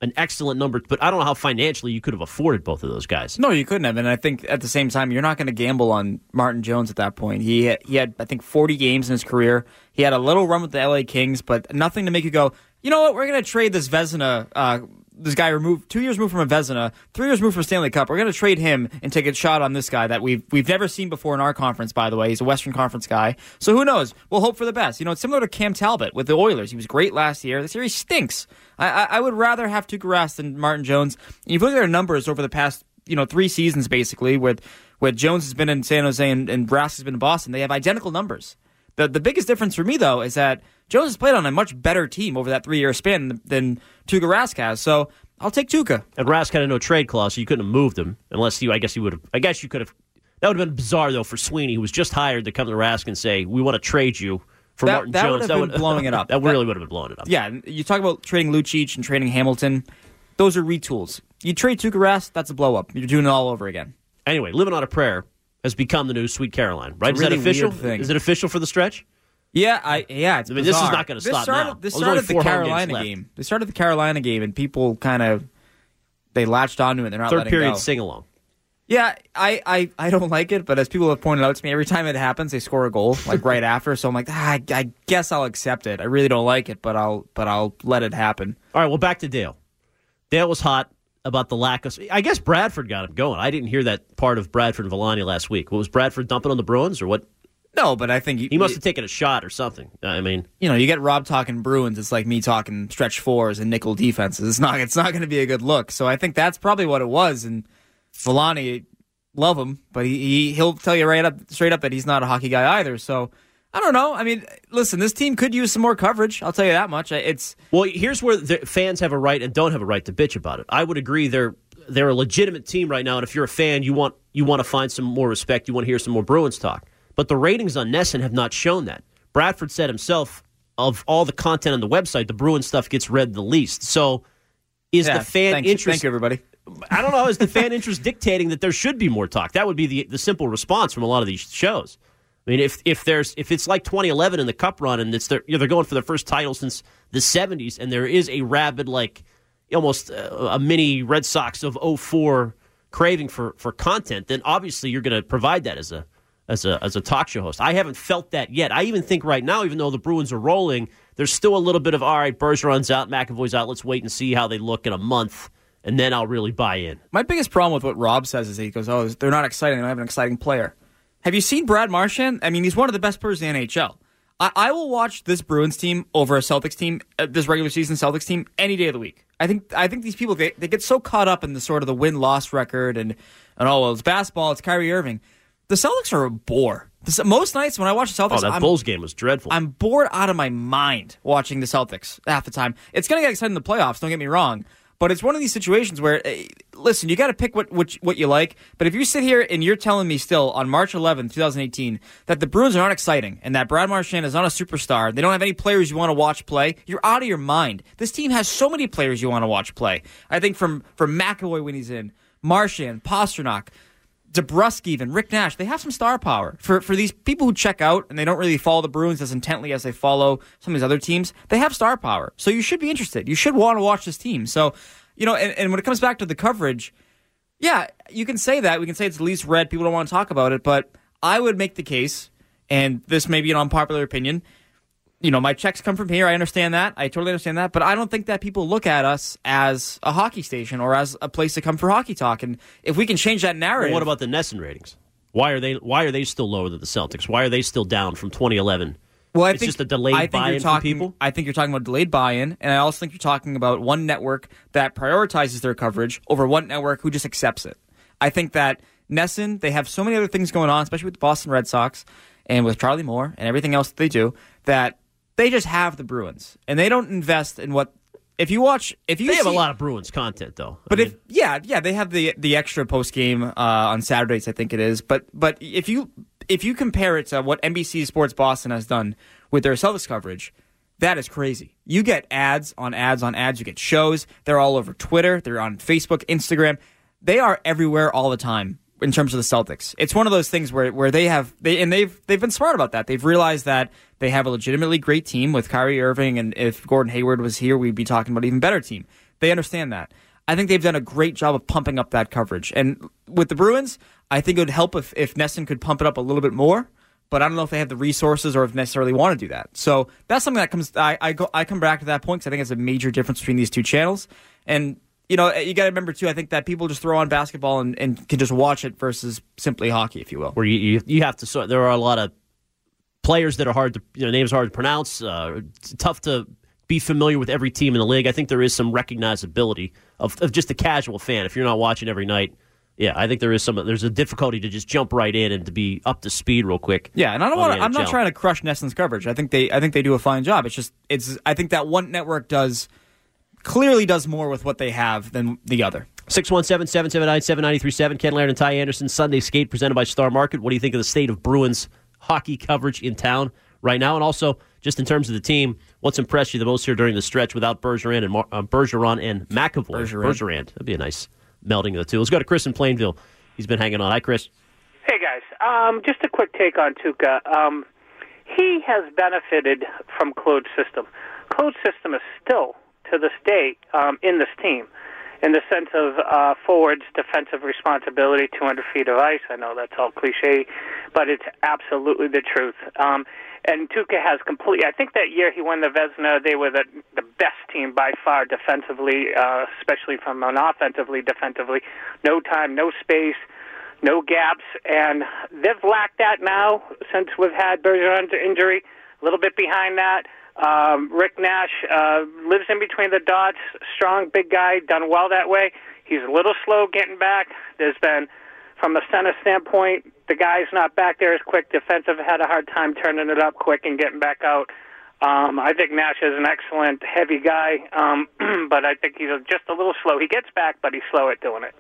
[SPEAKER 5] an excellent number, but I don't know how financially you could have afforded both of those guys.
[SPEAKER 4] No, you couldn't have. And I think at the same time, you're not going to gamble on Martin Jones at that point. He had, he had, I think, 40 games in his career. He had a little run with the LA Kings, but nothing to make you go, you know what? We're going to trade this Vezina. Uh, this guy removed two years moved from a Vezina, three years moved from Stanley Cup. We're going to trade him and take a shot on this guy that we've we've never seen before in our conference. By the way, he's a Western Conference guy, so who knows? We'll hope for the best. You know, it's similar to Cam Talbot with the Oilers. He was great last year. This year he stinks. I I, I would rather have Tuukka than Martin Jones. And you look at their numbers over the past you know three seasons basically with with Jones has been in San Jose and, and has been in Boston. They have identical numbers. The the biggest difference for me though is that Jones has played on a much better team over that three year span than Tuukka Rask has. So I'll take Tuukka.
[SPEAKER 5] And Rask had a no trade clause, so you couldn't have moved him unless you. I guess you would have. I guess you could have. That would have been bizarre though for Sweeney, who was just hired to come to Rask and say, "We want to trade you for
[SPEAKER 4] That-
[SPEAKER 5] Martin
[SPEAKER 4] that
[SPEAKER 5] Jones."
[SPEAKER 4] would have been blowing it up.
[SPEAKER 5] that,
[SPEAKER 4] That-
[SPEAKER 5] really would have been blowing it up.
[SPEAKER 4] Yeah, you talk about trading Lucic and trading Hamilton. Those are retools. You trade Tuukka Rask, that's a blow up. You're doing it all over again.
[SPEAKER 5] Anyway, living on a prayer has become the new Sweet Caroline, right?
[SPEAKER 4] It's
[SPEAKER 5] is that official? Is it official for the stretch?
[SPEAKER 4] Yeah, I yeah. It's
[SPEAKER 5] I mean, this is not gonna stop
[SPEAKER 4] started,
[SPEAKER 5] now.
[SPEAKER 4] This started the
[SPEAKER 5] four home games
[SPEAKER 4] Carolina game. They started the Carolina game, and people kind of they latched onto it. They're not
[SPEAKER 5] Third
[SPEAKER 4] letting
[SPEAKER 5] period
[SPEAKER 4] go.
[SPEAKER 5] sing along.
[SPEAKER 4] Yeah, I, I, I don't like it, but as people have pointed out to me, every time it happens, they score a goal like right after. So I'm like, ah, I, I guess I'll accept it. I really don't like it, but I'll but I'll let it happen.
[SPEAKER 5] All right, well, back to Dale. Dale was hot about the lack of. I guess Bradford got him going. I didn't hear that part of Bradford and Villani last week. What was Bradford dumping on the Bruins, or what?
[SPEAKER 4] No, but I think you,
[SPEAKER 5] He must have taken a shot or something. I mean,
[SPEAKER 4] you know, you get Rob talking Bruins, it's like me talking stretch fours and nickel defenses. It's not it's not going to be a good look. So I think that's probably what it was. And Villani, love him, but he, he he'll tell you right up straight up that he's not a hockey guy either. So I don't know. I mean, listen, this team could use some more coverage. I'll tell you that much. It's
[SPEAKER 5] well, here's where the fans have a right and don't have a right to bitch about it. I would agree they're they're a legitimate team right now, and if you're a fan, you want you want to find some more respect. You want to hear some more Bruins talk. But the ratings on NESN have not shown that. Bradford said himself, of all the content on the website, the Bruins stuff gets read the least. So, is
[SPEAKER 4] yeah,
[SPEAKER 5] the fan
[SPEAKER 4] thank,
[SPEAKER 5] interest?
[SPEAKER 4] Thank you, everybody.
[SPEAKER 5] I don't know. Is the fan interest dictating that there should be more talk? That would be the the simple response from a lot of these shows. I mean, if if there's if it's like 2011 in the Cup run and it's their, you know, they're going for their first title since the 70s, and there is a rabid like almost a, a mini Red Sox of 04 craving for for content, then obviously you're going to provide that as a as a as a talk show host. I haven't felt that yet. I even think right now, even though the Bruins are rolling, there's still a little bit of all right. Bergeron's out, McAvoy's out. Let's wait and see how they look in a month, and then I'll really buy in.
[SPEAKER 4] My biggest problem with what Rob says is he goes, "Oh, they're not exciting. They don't have an exciting player." Have you seen Brad Marchand? I mean, he's one of the best players in the NHL. I, I will watch this Bruins team over a Celtics team, uh, this regular season Celtics team, any day of the week. I think I think these people they, they get so caught up in the sort of the win loss record and and oh well, it's basketball, it's Kyrie Irving. The Celtics are a bore. Most nights when I watch the Celtics,
[SPEAKER 5] oh, that
[SPEAKER 4] I'm,
[SPEAKER 5] Bulls game was dreadful.
[SPEAKER 4] I'm bored out of my mind watching the Celtics half the time. It's going to get exciting in the playoffs. Don't get me wrong, but it's one of these situations where, uh, listen, you got to pick what, what what you like. But if you sit here and you're telling me still on March 11, 2018, that the Bruins are not exciting and that Brad Marchand is not a superstar, they don't have any players you want to watch play, you're out of your mind. This team has so many players you want to watch play. I think from from McAvoy when he's in, Marchand, Pastrnak. DeBrusk, even Rick Nash, they have some star power for for these people who check out and they don't really follow the Bruins as intently as they follow some of these other teams. They have star power, so you should be interested. You should want to watch this team. So, you know, and, and when it comes back to the coverage, yeah, you can say that. We can say it's least read. People don't want to talk about it, but I would make the case, and this may be an unpopular opinion, you know, my checks come from here. I understand that. I totally understand that. But I don't think that people look at us as a hockey station or as a place to come for hockey talk. And if we can change that narrative,
[SPEAKER 5] well, what about the NESN ratings? Why are they Why are they still lower than the Celtics? Why are they still down from 2011?
[SPEAKER 4] Well, I
[SPEAKER 5] it's
[SPEAKER 4] think
[SPEAKER 5] just a delayed
[SPEAKER 4] I think
[SPEAKER 5] buy-in
[SPEAKER 4] you're talking,
[SPEAKER 5] from people.
[SPEAKER 4] I think you're talking about delayed buy-in, and I also think you're talking about one network that prioritizes their coverage over one network who just accepts it. I think that NESN, they have so many other things going on, especially with the Boston Red Sox and with Charlie Moore and everything else that they do, that they just have the Bruins, and they don't invest in what. If you watch, if you
[SPEAKER 5] they have a lot of Bruins content though.
[SPEAKER 4] but
[SPEAKER 5] I
[SPEAKER 4] if yeah, yeah, they have the the extra post game uh, on Saturdays, I think it is. But but if you if you compare it to what NBC Sports Boston has done with their Celtics coverage, that is crazy. You get ads on ads on ads. You get shows. They're all over Twitter. They're on Facebook, Instagram. They are everywhere all the time in terms of the Celtics. It's one of those things where, where they have they and they've they've been smart about that. They've realized that they have a legitimately great team with Kyrie Irving, and if Gordon Hayward was here, we'd be talking about an even better team. They understand that. I think they've done a great job of pumping up that coverage. And with the Bruins, I think it would help if if NESN could pump it up a little bit more. But I don't know if they have the resources or if necessarily want to do that. So that's something that comes. I, I go. I come back to that point because I think it's a major difference between these two channels. And you know, you got to remember too. I think that people just throw on basketball and, and can just watch it versus simply hockey, if you will.
[SPEAKER 5] where you, you you have to sort. There are a lot of players that are hard to you know names hard to pronounce. Uh, tough to be familiar with every team in the league. I think there is some recognizability of, of just a casual fan if you're not watching every night. Yeah, I think there is some. There's a difficulty to just jump right in and to be up to speed real quick.
[SPEAKER 4] Yeah, and I don't want. I'm not trying to crush NESN's coverage. I think they. I think they do a fine job. It's just. It's. I think that one network does clearly does more with what they have than the other.
[SPEAKER 5] 617-779-7937. Ken Laird and Ty Anderson. Sunday Skate presented by Star Market. What do you think of the state of Bruins hockey coverage in town right now? And also, just in terms of the team, what's impressed you the most here during the stretch without Bergeron and Mar- uh, Bergeron and McAvoy?
[SPEAKER 4] Bergeron.
[SPEAKER 5] That'd be a nice melding of the two. Let's go to Chris in Plainville. He's been hanging on. Hi, Chris.
[SPEAKER 10] Hey guys, um, just a quick take on Tuukka. Um, he has benefited from Claude's system. Claude's system is still, to this day, um, in this team, in the sense of uh, forwards' defensive responsibility, 200 feet of ice. I know that's all cliche, but it's absolutely the truth. Um, and Tuukka has complete. I think that year he won the Vezina, they were the the best team by far defensively, uh, especially from an offensively defensively. No time, no space no gaps, and they've lacked that now since we've had Bergeron's injury. A little bit behind that. Um, Rick Nash uh, lives in between the dots. Strong, big guy, done well that way. He's a little slow getting back. There's been, from a center standpoint, the guy's not back there as quick. Defensive had a hard time turning it up quick and getting back out. Um, I think Nash is an excellent heavy guy, um, but I think he's just a little slow. He gets back, but he's slow at doing it.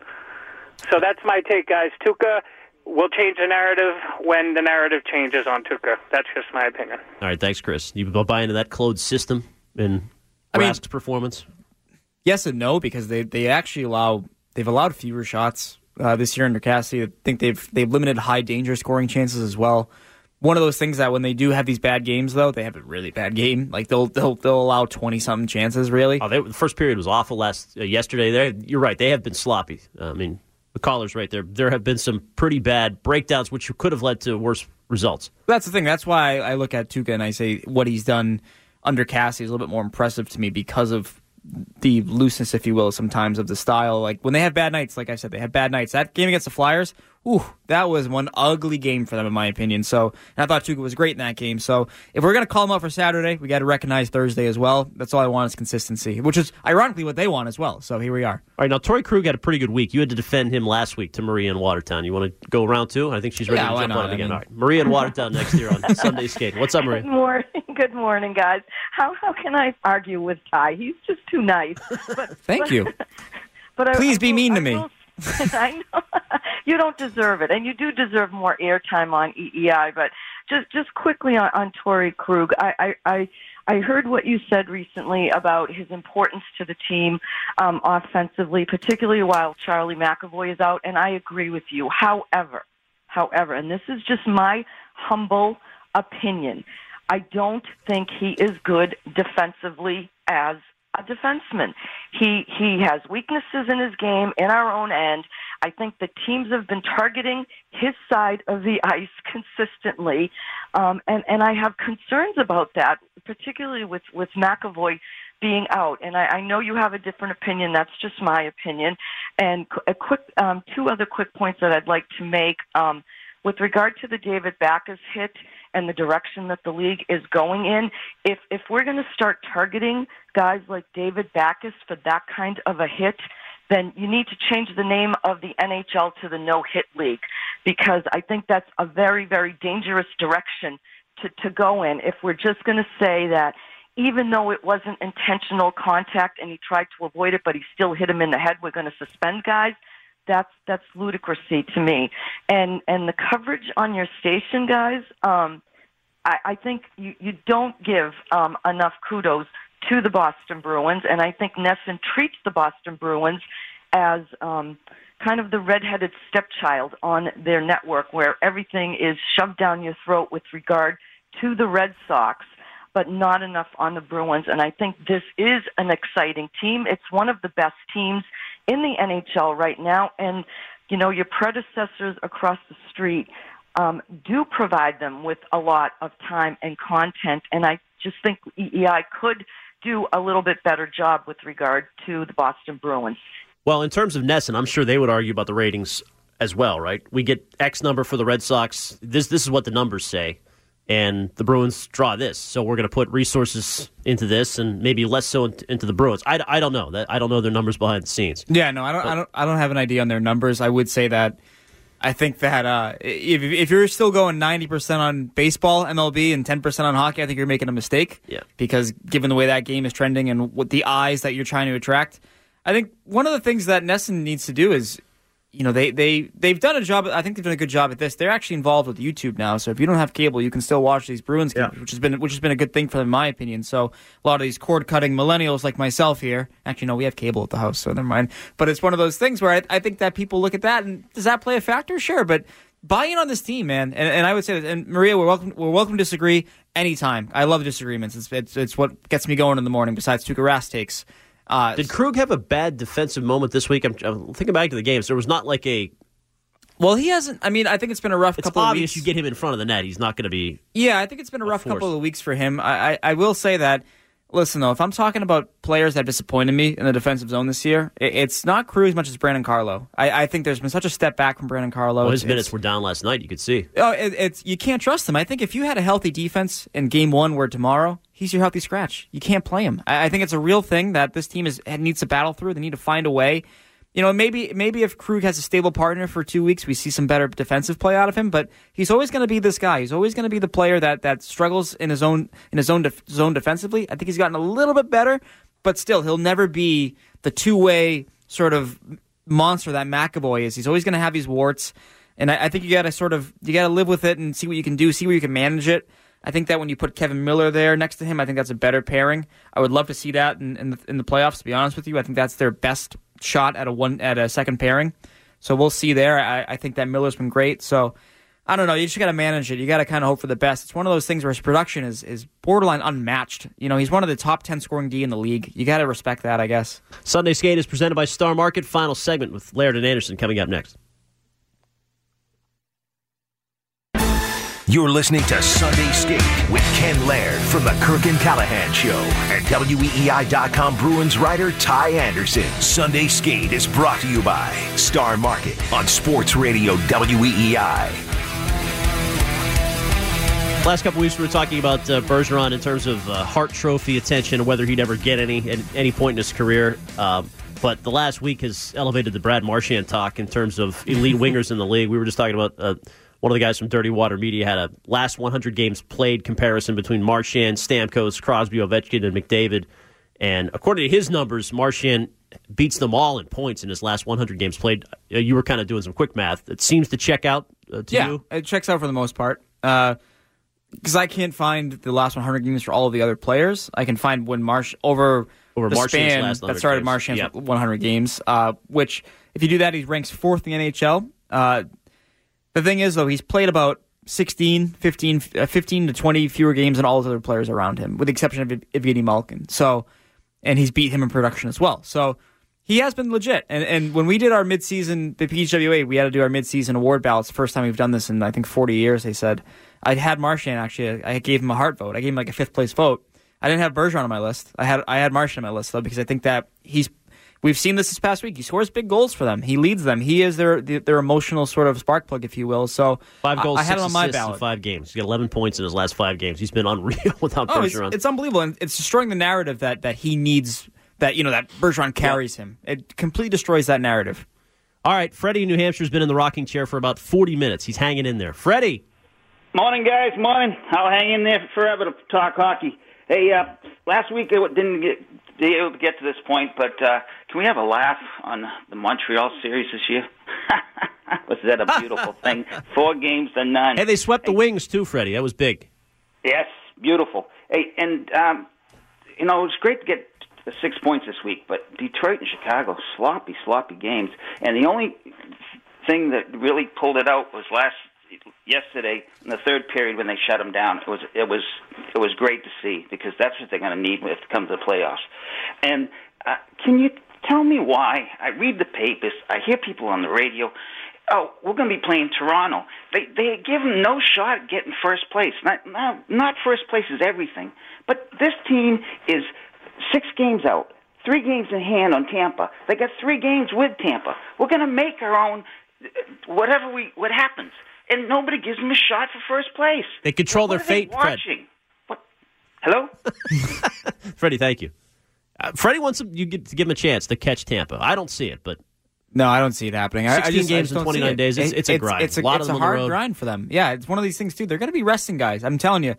[SPEAKER 10] So that's my take, guys. Tuukka will change the narrative when the narrative changes on Tuukka. That's just my opinion.
[SPEAKER 5] All right, thanks, Chris. You buy into that closed system and
[SPEAKER 4] I mean-
[SPEAKER 5] performance?
[SPEAKER 4] Yes and no because they they actually allow they've allowed fewer shots uh, this year under Cassidy. I think they've they've limited high danger scoring chances as well. One of those things that when they do have these bad games though, they have a really bad game. Like they'll they'll they'll allow twenty something chances really.
[SPEAKER 5] Oh, they, the first period was awful last uh, yesterday. They, you're right. They have been sloppy. I mean, the caller's right there. There have been some pretty bad breakdowns, which could have led to worse results.
[SPEAKER 4] That's the thing. That's why I look at Tuukka and I say what he's done under Cassidy is a little bit more impressive to me because of the looseness, if you will, sometimes of the style. Like when they have bad nights, like I said, they had bad nights. That game against the Flyers, ooh, that was one ugly game for them, in my opinion. So, and I thought Tuukka was great in that game. So, if we're gonna call him out for Saturday, we got to recognize Thursday as well. That's all I want is consistency, which is ironically what they want as well. So here we are.
[SPEAKER 5] All right, now Torey Krug had a pretty good week. You had to defend him last week to Maria in Watertown. You want to go around too? I think she's ready
[SPEAKER 4] Yeah,
[SPEAKER 5] to
[SPEAKER 4] why
[SPEAKER 5] jump
[SPEAKER 4] not?
[SPEAKER 5] on it
[SPEAKER 4] I
[SPEAKER 5] again.
[SPEAKER 4] mean-
[SPEAKER 5] All right, Maria in Watertown next year on Sunday Skate. What's up,
[SPEAKER 11] Good morning. Good morning, guys. How how can I argue with Ty? He's just too nice. But,
[SPEAKER 4] Thank
[SPEAKER 11] but-
[SPEAKER 4] you.
[SPEAKER 11] But
[SPEAKER 4] Please
[SPEAKER 11] I
[SPEAKER 4] be
[SPEAKER 11] will-
[SPEAKER 4] mean to
[SPEAKER 11] I
[SPEAKER 4] me.
[SPEAKER 11] I know you don't deserve it, and you do deserve more airtime on EEI. But just just quickly on, on Torey Krug, I, I I I heard what you said recently about his importance to the team um, offensively, particularly while Charlie McAvoy is out, and I agree with you. However, however, and this is just my humble opinion. I don't think he is good defensively as a defenseman. He he has weaknesses in his game in our own end. I think the teams have been targeting his side of the ice consistently, um, and and I have concerns about that, particularly with with McAvoy being out. And I, I know you have a different opinion. That's just my opinion. And a quick um, two other quick points that I'd like to make. Um, with regard to the David Backes hit and the direction that the league is going in, if if we're going to start targeting guys like David Backes for that kind of a hit, then you need to change the name of the NHL to the No Hit League because I think that's a very very dangerous direction to to go in. If we're just going to say that even though it wasn't intentional contact and he tried to avoid it, but he still hit him in the head, we're going to suspend guys that's that's ludicrousy to me. And and the coverage on your station, guys, um, I, I think you, you don't give um, enough kudos to the Boston Bruins, and I think NESN treats the Boston Bruins as um, kind of the redheaded stepchild on their network, where everything is shoved down your throat with regard to the Red Sox. But not enough on the Bruins, and I think this is an exciting team. It's one of the best teams in the NHL right now, and you know your predecessors across the street um, do provide them with a lot of time and content, and I just think EEI could do a little bit better job with regard to the Boston Bruins.
[SPEAKER 5] Well, in terms of NESN, I'm sure they would argue about the ratings as well, right? We get X number for the Red Sox. This this is what the numbers say, and the Bruins draw this. So we're going to put resources into this, and maybe less so into the Bruins. I, I don't know. That I don't know their numbers behind the scenes.
[SPEAKER 4] Yeah, no, I don't, I don't, I don't have an idea on their numbers. I would say that I think that uh, if if you're still going ninety percent on baseball MLB and ten percent on hockey, I think you're making a mistake.
[SPEAKER 5] Yeah.
[SPEAKER 4] Because given the way that game is trending and what the eyes that you're trying to attract, I think one of the things that NESN needs to do is, you know, they they they've done a job. I think they've done a good job at this. They're actually involved with YouTube now, so if you don't have cable, you can still watch these Bruins games, which has been which has been a good thing for them, in my opinion. So a lot of these cord cutting millennials like myself here, actually, no, we have cable at the house, so never mind. But it's one of those things where I, I think that people look at that and does that play a factor? Sure, but buy in on this team, man. And, and I would say, that, and Maria, we're welcome. We're welcome to disagree anytime. I love disagreements. It's it's, it's what gets me going in the morning. Besides Tuukka Rask takes. Uh,
[SPEAKER 5] Did Krug have a bad defensive moment this week? I'm, I'm thinking back to the games. There was not like a.
[SPEAKER 4] well, he hasn't. I mean, I think it's been a rough
[SPEAKER 5] It's
[SPEAKER 4] couple
[SPEAKER 5] obvious
[SPEAKER 4] of weeks.
[SPEAKER 5] you get him in front of the net. He's not going to be.
[SPEAKER 4] Yeah, I think it's been a rough couple of weeks for him. I, I, I will say that Listen, though, if I'm talking about players that disappointed me in the defensive zone this year, it's not Krug as much as Brandon Carlo. I, I, think there's been such a step back from Brandon Carlo.
[SPEAKER 5] Well, his minutes were down last night. You could see.
[SPEAKER 4] Oh, it, it's you can't trust him. I think if you had a healthy defense in Game One, where tomorrow he's your healthy scratch, you can't play him. I, I think it's a real thing that this team is needs to battle through. They need to find a way you know, maybe maybe if Krug has a stable partner for two weeks, we see some better defensive play out of him. But he's always going to be this guy. He's always going to be the player that that struggles in his own in his own zone defensively. I think he's gotten a little bit better, but still, he'll never be the two way sort of monster that McAvoy is. He's always going to have these warts, and I, I think you got to sort of you got to live with it and see what you can do, see where you can manage it. I think that when you put Kevan Miller there next to him, I think that's a better pairing. I would love to see that in, in the, in the playoffs. To be honest with you, I think that's their best shot at a one at a second pairing. So we'll see there. I, I think that Miller's been great. So I don't know. You just got to manage it. You got to kind of hope for the best. It's one of those things where his production is is borderline unmatched. You know, he's one of the top ten scoring D in the league. You got to respect that, I guess.
[SPEAKER 5] Sunday Skate is presented by Star Market. Final segment with Laird and Anderson coming up next.
[SPEAKER 1] You're listening to Sunday Skate with Ken Laird from the Kirk and Callahan Show and WEEI.com Bruins writer Ty Anderson. Sunday Skate is brought to you by Star Market on Sports Radio WEEI.
[SPEAKER 5] Last couple weeks, we were talking about uh, Bergeron in terms of uh, Hart Trophy attention whether he'd ever get any at any point in his career. Um, but the last week has elevated the Brad Marchand talk in terms of elite wingers in the league. We were just talking about. Uh, one of the guys from Dirty Water Media had a last 100 games played comparison between Marchand, Stamkos, Crosby, Ovechkin, and McDavid. And according to his numbers, Marchand beats them all in points in his last 100 games played. Uh, you were kind of doing some quick math. It seems to check out uh, to
[SPEAKER 4] yeah,
[SPEAKER 5] you.
[SPEAKER 4] it checks out for the most part. Because uh, I can't find the last 100 games for all of the other players. I can find when Marsh over
[SPEAKER 5] over
[SPEAKER 4] the
[SPEAKER 5] Marchand's
[SPEAKER 4] span
[SPEAKER 5] last
[SPEAKER 4] that started. Marchand's
[SPEAKER 5] Yep.
[SPEAKER 4] 100 games. Uh, which, if you do that, he ranks fourth in the NHL. The thing is, though, he's played about 16, 15, uh, 15 to 20 fewer games than all the other players around him, with the exception of Ev- Evgeny Malkin. So, and he's beat him in production as well. So, he has been legit. And and when we did our midseason, the PHWA, we had to do our midseason award ballots. First time we've done this in I think 40 years. They said I had Marchand actually. I gave him a Hart vote. I gave him like a fifth place vote. I didn't have Bergeron on my list. I had I had Marchand on my list though because I think that he's. We've seen this this past week. He scores big goals for them. He leads them. He is their their emotional sort of spark plug, if you will. So
[SPEAKER 5] Five goals,
[SPEAKER 4] I, I had
[SPEAKER 5] six
[SPEAKER 4] him on my
[SPEAKER 5] assists in
[SPEAKER 4] ballot.
[SPEAKER 5] five games. He's got 11 points in his last five games. He's been unreal without
[SPEAKER 4] Oh, it's,
[SPEAKER 5] Bergeron.
[SPEAKER 4] it's unbelievable, and it's destroying the narrative that that he needs. That you know that Bergeron carries him. It completely destroys that narrative.
[SPEAKER 5] All right, Freddie in New Hampshire has been in the rocking chair for about 40 minutes. He's hanging in there. Freddie.
[SPEAKER 12] Morning, guys. Morning. I'll hang in there forever to talk hockey. Hey, uh, last week I didn't get be able to get to this point, but uh, can we have a laugh on the Montreal series this year? Was that a beautiful thing? Four games to none.
[SPEAKER 5] Hey, they swept the Wings too, Freddie. That was big.
[SPEAKER 12] Yes, beautiful. Hey, and um, you know it was great to get six points this week, but Detroit and Chicago sloppy, sloppy games, and the only thing that really pulled it out was last yesterday in the third period when they shut them down. It was it was it was great to see because that's what they're going to need when it comes to the playoffs. And uh, can you tell me why? I read the papers, I hear people on the radio. Oh, we're going to be playing Toronto. They they give them no shot at getting first place. Not not, not first place is everything, but this team is six games out, three games in hand on Tampa. They got three games with Tampa. We're going to make our own whatever we what happens, and nobody gives them a shot for first place.
[SPEAKER 5] They control
[SPEAKER 12] What
[SPEAKER 5] their
[SPEAKER 12] are they
[SPEAKER 5] fate, Fred.
[SPEAKER 12] watching? What? Hello?
[SPEAKER 5] Freddie, thank you. Uh, Freddie wants him, you get to give him a chance to catch Tampa. I don't see it, but
[SPEAKER 4] No, I don't see it happening. I- I
[SPEAKER 5] 16
[SPEAKER 4] just- I
[SPEAKER 5] games
[SPEAKER 4] just
[SPEAKER 5] in 29
[SPEAKER 4] it.
[SPEAKER 5] days. It's- it's a grind.
[SPEAKER 4] It's a,
[SPEAKER 5] A lot of
[SPEAKER 4] it's
[SPEAKER 5] them
[SPEAKER 4] a hard
[SPEAKER 5] road.
[SPEAKER 4] grind for them. Yeah, it's one of these things too. They're going to be resting guys. I'm telling you,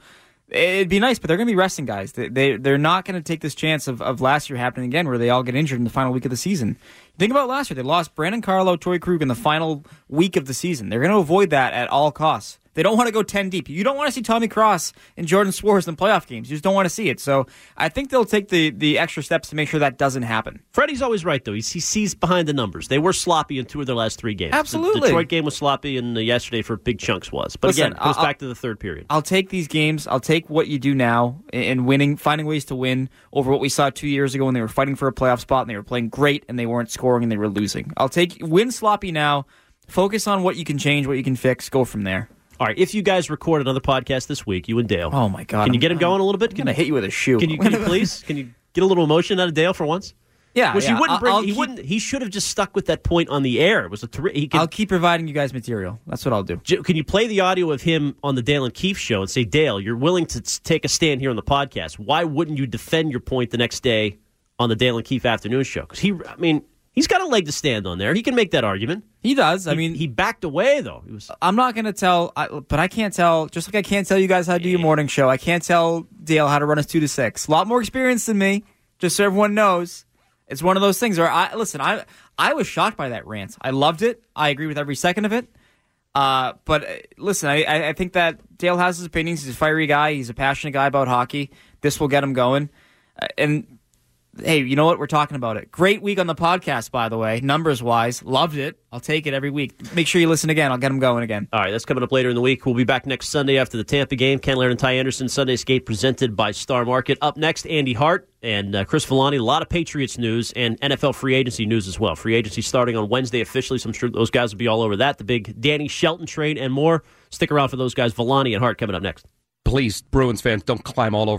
[SPEAKER 4] it'd be nice, but they're going to be resting guys. They, they they're not going to take this chance of, of last year happening again, where they all get injured in the final week of the season. Think about last year; they lost Brandon Carlo, Torey Krug in the final week of the season. They're going to avoid that at all costs. They don't want to go 10 deep. You don't want to see Tommy Cross and Jordan Szwarz in playoff games. You just don't want to see it. So I think they'll take the, the extra steps to make sure that doesn't happen.
[SPEAKER 5] Freddie's always right, though. He, he sees behind the numbers. They were sloppy in two of their last three games.
[SPEAKER 4] Absolutely.
[SPEAKER 5] The Detroit game was sloppy, and yesterday for big chunks was. But
[SPEAKER 4] Listen,
[SPEAKER 5] again, it goes
[SPEAKER 4] I'll-
[SPEAKER 5] back to the third period.
[SPEAKER 4] I'll take these games. I'll take what you do now in winning, finding ways to win over what we saw two years ago when they were fighting for a playoff spot and they were playing great and they weren't scoring and they were losing. I'll take win sloppy now. Focus on what you can change, what you can fix. Go from there.
[SPEAKER 5] All right, if you guys record another podcast this week, you and Dale.
[SPEAKER 4] Oh my god!
[SPEAKER 5] Can you get him
[SPEAKER 4] I'm-
[SPEAKER 5] going a little bit?
[SPEAKER 4] I'm
[SPEAKER 5] Can
[SPEAKER 4] gonna hit you with a shoe.
[SPEAKER 5] Can you, can you please? Can you get a little emotion out of Dale for once?
[SPEAKER 4] Yeah,
[SPEAKER 5] Which
[SPEAKER 4] yeah.
[SPEAKER 5] he wouldn't bring.
[SPEAKER 4] I'll
[SPEAKER 5] he
[SPEAKER 4] keep-
[SPEAKER 5] wouldn't. He should have just stuck with that point on the air. It was a terri- he could,
[SPEAKER 4] I'll keep providing you guys material. That's what I'll do.
[SPEAKER 5] Can you play the audio of him on the Dale and Keefe show and say, Dale, you're willing to take a stand here on the podcast. Why wouldn't you defend your point the next day on the Dale and Keefe afternoon show? Because he, I mean, he's got a leg to stand on there. He can make that argument.
[SPEAKER 4] He does. I
[SPEAKER 5] He-
[SPEAKER 4] mean,
[SPEAKER 5] he backed away though. He was.
[SPEAKER 4] I'm not going to tell, I, but I can't tell. Just like I can't tell you guys how to do your morning show, I can't tell Dale how to run his two to six. A lot more experience than me. Just so everyone knows, it's one of those things where I listen. I I was shocked by that rant. I loved it. I agree with every second of it. Uh, but uh, listen, I, I I think that Dale has his opinions. He's a fiery guy. He's a passionate guy about hockey. This will get him going. Uh, and hey, you know what? We're talking about it. Great week on the podcast, by the way, numbers wise. Loved it. I'll take it every week. Make sure you listen again. I'll get them going again.
[SPEAKER 5] All right, that's coming up later in the week. We'll be back next Sunday after the Tampa game. Ken Laird and Ty Anderson, Sunday Skate presented by Star Market. Up next, Andy Hart and uh, Chris Villani. A lot of Patriots news and NFL free agency news as well. Free agency starting on Wednesday officially, so I'm sure those guys will be all over that. The big Danny Shelton trade and more. Stick around for those guys. Villani and Hart coming up next.
[SPEAKER 9] Please, Bruins fans, don't climb all over